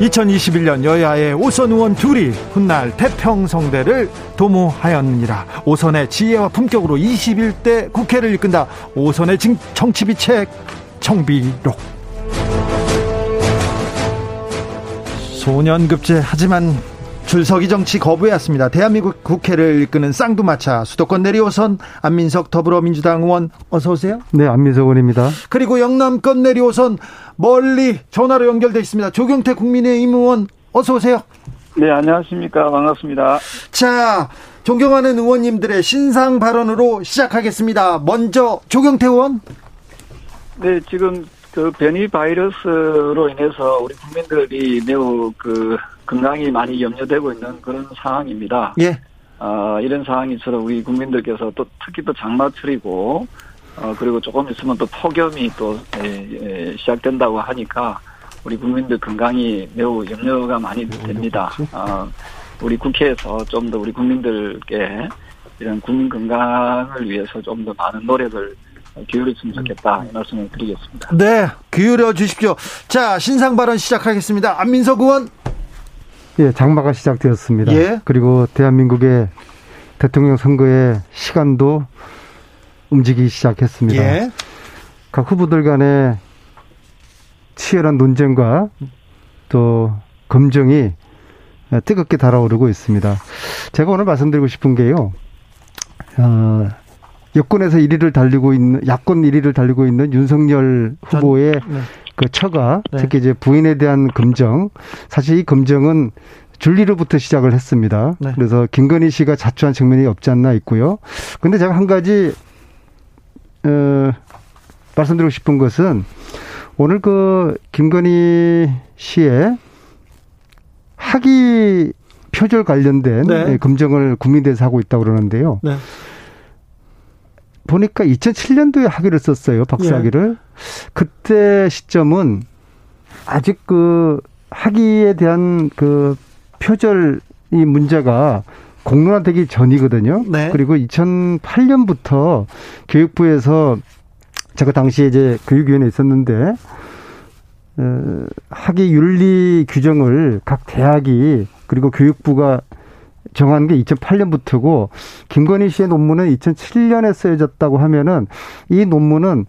2021년 여야의 오선 의원 둘이 훗날 태평성대를 도모하였느니라. 오선의 지혜와 품격으로 21대 국회를 이끈다. 오선의 정치비책 정비록. 소년급제 하지만 줄서기 정치 거부해왔습니다. 대한민국 국회를 이끄는 쌍두마차 수도권 내리오선 안민석 더불어민주당 의원 어서 오세요. 네, 안민석 의원입니다. 그리고 영남권 내리오선 멀리 전화로 연결돼 있습니다. 조경태 국민의힘 의원 어서 오세요. 네, 안녕하십니까. 반갑습니다. 자, 존경하는 의원님들의 신상 발언으로 시작하겠습니다. 먼저 조경태 의원. 네, 지금 그 변이 바이러스로 인해서 우리 국민들이 매우 그 건강이 많이 염려되고 있는 그런 상황입니다. 예. 어, 이런 상황이 있어 우리 국민들께서 또 특히 또 장마철이고 어, 그리고 조금 있으면 또 폭염이 또 예, 예, 시작된다고 하니까 우리 국민들 건강이 매우 염려가 많이 됩니다. 어, 우리 국회에서 좀 더 우리 국민들께 이런 국민 건강을 위해서 좀 더 많은 노력을 기울였으면 좋겠다 이 말씀을 드리겠습니다. 네, 기울여 주십시오. 자, 신상 발언 시작하겠습니다. 안민석 의원. 예, 장마가 시작되었습니다. 예. 그리고 대한민국의 대통령 선거의 시간도 움직이기 시작했습니다. 예. 각 후보들 간의 치열한 논쟁과 또 검증이 뜨겁게 달아오르고 있습니다. 제가 오늘 말씀드리고 싶은 게요. 어, 여권에서 1위를 달리고 있는 야권 1위를 달리고 있는 윤석열 후보의 전, 네. 그 처가 네. 특히 이제 부인에 대한 검증 사실 이 검증은 줄리로부터 시작을 했습니다. 네. 그래서 김건희 씨가 자초한 측면이 없지 않나 있고요. 근데 제가 한 가지 어, 말씀드리고 싶은 것은 오늘 그 김건희 씨의 학위 표절 관련된 네. 검증을 국민대에서 하고 있다고 그러는데요. 네. 보니까 2007년도에 학위를 썼어요. 박사학위를. 예. 그때 시점은 아직 그 학위에 대한 그 표절 이 문제가 공론화 되기 전이거든요. 네. 그리고 2008년부터 교육부에서 제가 당시에 이제 교육위원회에 있었는데 어, 학위 윤리 규정을 각 대학이 그리고 교육부가 정한 게 2008년부터고 김건희 씨의 논문은 2007년에 쓰여졌다고 하면은 이 논문은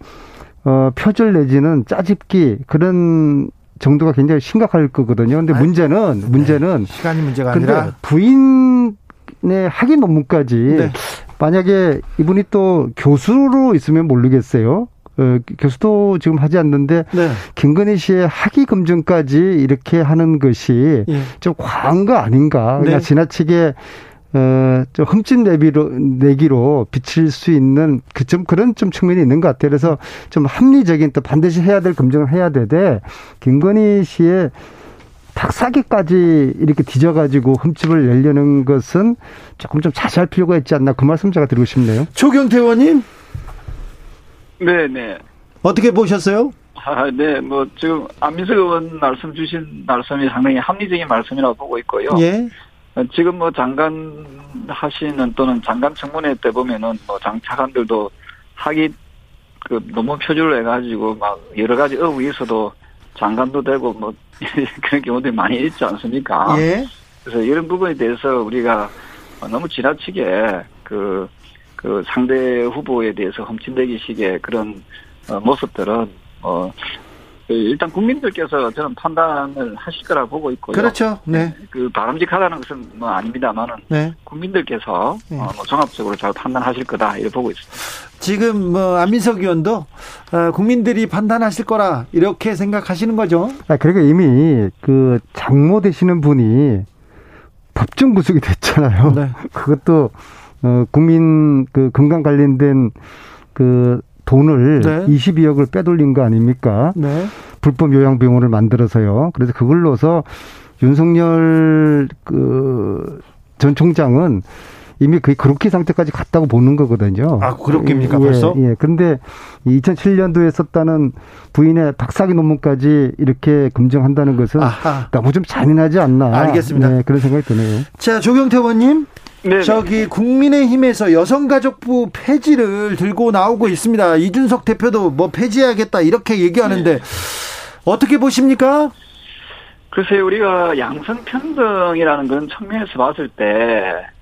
어 표절 내지는 짜집기 그런 정도가 굉장히 심각할 거거든요. 근데 문제는 네. 문제는 시간이 문제가 아니라 부인의 학위 논문까지 네. 만약에 이분이 또 교수로 있으면 모르겠어요. 어, 교수도 지금 하지 않는데 네. 김건희 씨의 학위 검증까지 이렇게 하는 것이 예. 좀 과한 거 아닌가? 그냥 네. 지나치게 어, 좀 흠집 내비로, 내기로 비칠 수 있는 그 좀 그런 좀 측면이 있는 것 같아요. 그래서 좀 합리적인 또 반드시 해야 될 검증을 해야 되되 김건희 씨의 탁사기까지 이렇게 뒤져가지고 흠집을 내려는 것은 조금 좀 자세할 필요가 있지 않나 그 말씀 제가 드리고 싶네요. 조경태 의원님. 네, 네. 어떻게 보셨어요? 아, 네, 뭐 지금 안민석 의원 말씀 주신 말씀이 상당히 합리적인 말씀이라고 보고 있고요. 예. 지금 뭐 장관 하시는 또는 장관 청문회 때 보면은 뭐 장 차관들도 학위 그 너무 표준을 해가지고 막 여러 가지 어휘에서도 장관도 되고 뭐 <laughs> 그런 경우들이 많이 있지 않습니까? 예. 그래서 이런 부분에 대해서 우리가 너무 지나치게 그, 그 상대 후보에 대해서 험침되기식의 그런 어, 모습들은 어그 일단 국민들께서 저는 판단을 하실 거라 보고 있고요. 그렇죠. 네. 네. 그 바람직하다는 것은 뭐 아닙니다만은 네. 국민들께서 네. 어, 뭐 종합적으로 잘 판단하실 거다 이렇게 보고 있습니다. 지금 뭐 안민석 의원도 어, 국민들이 판단하실 거라 이렇게 생각하시는 거죠? 아, 그러니까 이미 그 장모 되시는 분이 법정 구속이 됐잖아요. 네. <laughs> 그것도 어, 국민 그 건강 관련된 그 돈을 네. 22억을 빼돌린 거 아닙니까? 네. 불법 요양병원을 만들어서요. 그래서 그걸로서 윤석열 그 전 총장은 이미 거의 그렇게 상태까지 갔다고 보는 거거든요. 아, 그렇게입니까, 예, 벌써? 예. 근데 2007년도에 썼다는 부인의 박사기 논문까지 이렇게 검증한다는 것은 아하. 너무 좀 잔인하지 않나. 알겠습니다. 네, 그런 생각이 드네요. 자, 조경태 의원님. 네 저기 국민의힘에서 여성가족부 폐지를 들고 나오고 있습니다. 이준석 대표도 뭐 폐지해야겠다 이렇게 얘기하는데 네. 어떻게 보십니까? 글쎄 우리가 양성평등이라는 건 측면에서 봤을 때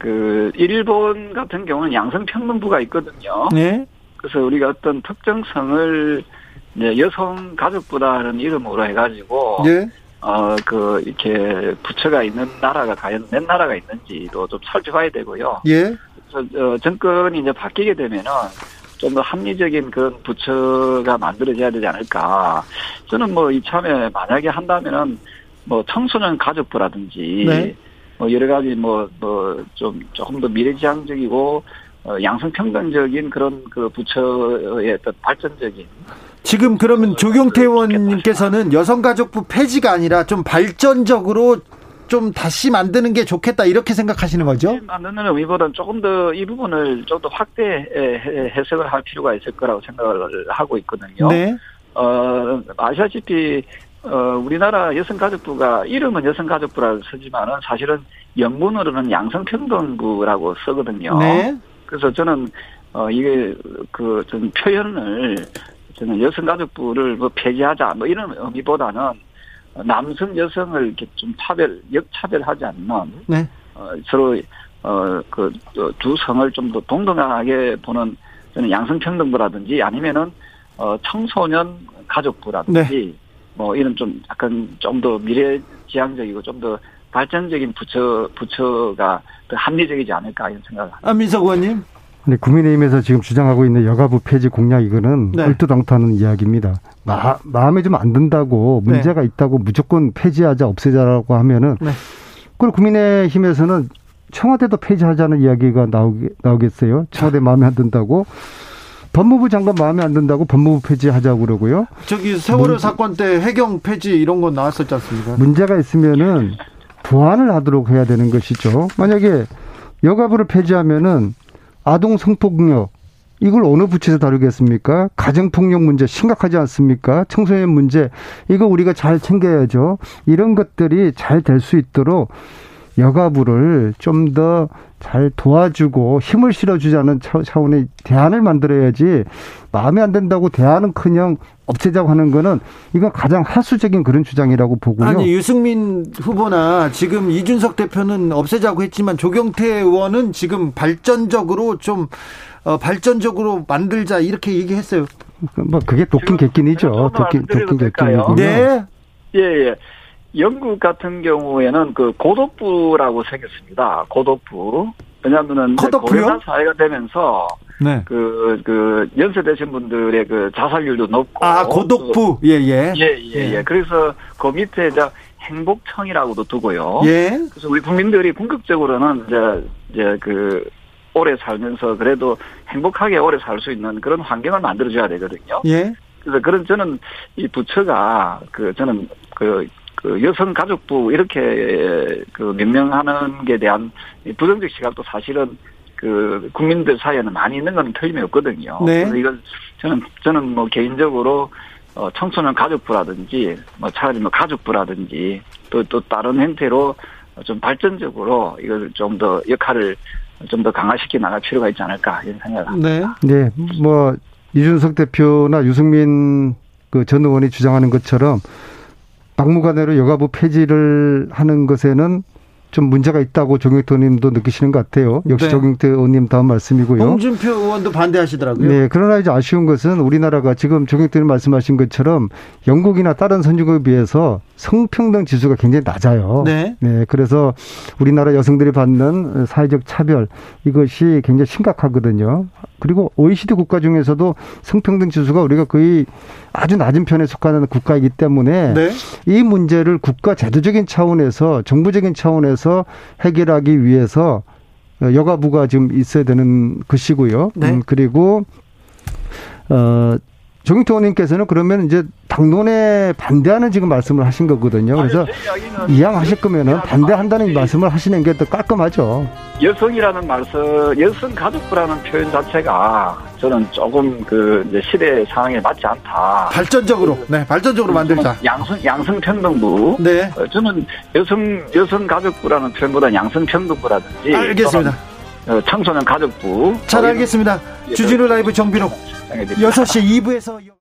그 일본 같은 경우는 양성평등부가 있거든요. 네. 그래서 우리가 어떤 특정성을 여성 가족부라는 이름으로 해가지고 네. 어, 그, 이렇게 부처가 있는 나라가 과연 몇 나라가 있는지도 좀 살펴봐야 되고요. 예. 그래서, 어, 정권이 이제 바뀌게 되면은 좀 더 합리적인 그런 부처가 만들어져야 되지 않을까. 저는 뭐 이참에 만약에 한다면은 뭐 청소년 가족부라든지 네. 뭐 여러 가지 뭐, 뭐 좀 조금 더 미래지향적이고 어, 양성평등적인 그런 그 부처의 어떤 발전적인 지금 그러면 조경태 의원님께서는 여성가족부 폐지가 아니라 좀 발전적으로 좀 다시 만드는 게 좋겠다 이렇게 생각하시는 거죠? 만드는 의미보다는 조금 더 이 부분을 좀 더 확대 해석을 할 필요가 있을 거라고 생각을 하고 있거든요. 네. 어, 아시다시피 어, 우리나라 여성가족부가 이름은 여성가족부라고 쓰지만은 사실은 영문으로는 양성평등부라고 쓰거든요. 네. 그래서 저는 어, 이게 그 좀 표현을 저는 여성가족부를 뭐 폐지하자 뭐 이런 의미보다는 남성 여성을 이렇게 좀 차별 역차별하지 않는 네. 어, 서로 어그 두 성을 좀 더 동등하게 보는 저는 양성평등부라든지 아니면은 어 청소년 가족부라든지 네. 뭐 이런 좀 약간 좀 더 미래지향적이고 좀 더 발전적인 부처 부처가 더 합리적이지 않을까 이런 생각을 합니다. 안민석 의원님. 네, 국민의힘에서 지금 주장하고 있는 여가부 폐지 공약 이거는 네. 얼토당토하는 이야기입니다. 마, 마음에 좀 안 든다고 네. 문제가 네. 있다고 무조건 폐지하자 없애자라고 하면은 네. 그걸 국민의힘에서는 청와대도 폐지하자는 이야기가 나오게, 나오겠어요. 청와대 마음에 안 든다고. 법무부 장관 마음에 안 든다고 법무부 폐지하자고 그러고요. 저기 세월호 문, 사건 때 해경 폐지 이런 거 나왔었지 않습니까? 문제가 있으면은 보완을 하도록 해야 되는 것이죠. 만약에 여가부를 폐지하면은 아동 성폭력 이걸 어느 부처에서 다루겠습니까? 가정폭력 문제 심각하지 않습니까? 청소년 문제 이거 우리가 잘 챙겨야죠. 이런 것들이 잘 될 수 있도록 여가부를 좀 더 잘 도와주고 힘을 실어주자는 차원의 대안을 만들어야지 마음에 안 든다고 대안은커녕 없애자고 하는 거는 이건 가장 하수적인 그런 주장이라고 보고요. 아니 유승민 후보나 지금 이준석 대표는 없애자고 했지만 조경태 의원은 지금 발전적으로 좀 어, 발전적으로 만들자 이렇게 얘기했어요. 뭐 그게 도끼 객긴이죠. 도끼 도끼 객긴이군요. 네. 예, 예. 영국 같은 경우에는 그 고독부라고 생겼습니다. 고독부. 왜냐하면은 고령화 사회가 되면서 네. 그, 그, 연세되신 분들의 그 자살률도 높고. 아, 고독부. 예, 예. 예, 예, 예. 그래서 그 밑에 이제 행복청이라고도 두고요. 예. 그래서 우리 국민들이 본격적으로는 이제, 이제 그, 오래 살면서 그래도 행복하게 오래 살 수 있는 그런 환경을 만들어줘야 되거든요. 예. 그래서 그런 저는 이 부처가 그 저는 그 그 여성 가족부 이렇게 그 명명하는 게 대한 부정적 시각도 사실은 그 국민들 사이에는 많이 있는 건 틀림이 없거든요. 네. 그래서 이걸 저는 저는 뭐 개인적으로 어 청소년 가족부라든지 뭐 차라리 뭐 가족부라든지 또 또 다른 형태로 좀 발전적으로 이걸 좀 더 역할을 좀 더 강화시켜 나갈 필요가 있지 않을까 이런 생각을 합니다. 네. 네. 뭐 이준석 대표나 유승민 그 전 의원이 주장하는 것처럼 막무가내로 여가부 폐지를 하는 것에는 좀 문제가 있다고 정영태 의원님도 느끼시는 것 같아요. 역시 네. 정영태 의원님 다음 말씀이고요. 홍준표 의원도 반대하시더라고요. 네. 그러나 이제 아쉬운 것은 우리나라가 지금 정영태 의원님 말씀하신 것처럼 영국이나 다른 선진국에 비해서 성평등 지수가 굉장히 낮아요. 네. 네. 그래서 우리나라 여성들이 받는 사회적 차별 이것이 굉장히 심각하거든요. 그리고 OECD 국가 중에서도 성평등 지수가 우리가 거의 아주 낮은 편에 속하는 국가이기 때문에 네. 이 문제를 국가 제도적인 차원에서 정부적인 차원에서 해결하기 위해서 여가부가 지금 있어야 되는 것이고요. 네. 음, 그리고 어 정인태 의원님께서는 그러면 이제 당론에 반대하는 지금 말씀을 하신 거거든요. 그래서 이양하실 거면은 반대한다는 말씀을 하시는 게 더 깔끔하죠. 여성이라는 말씀, 여성 가족부라는 표현 자체가 저는 조금 그 이제 시대 상황에 맞지 않다. 발전적으로, 네, 발전적으로 만들자. 양성 양성 평등부. 네. 어, 저는 여성 여성 가족부라는 표현보다 양성 평등부라든지. 알겠습니다. 어, 청소년 가족부. 잘 알겠습니다. 주진우 라이브 정비록 6시 2부에서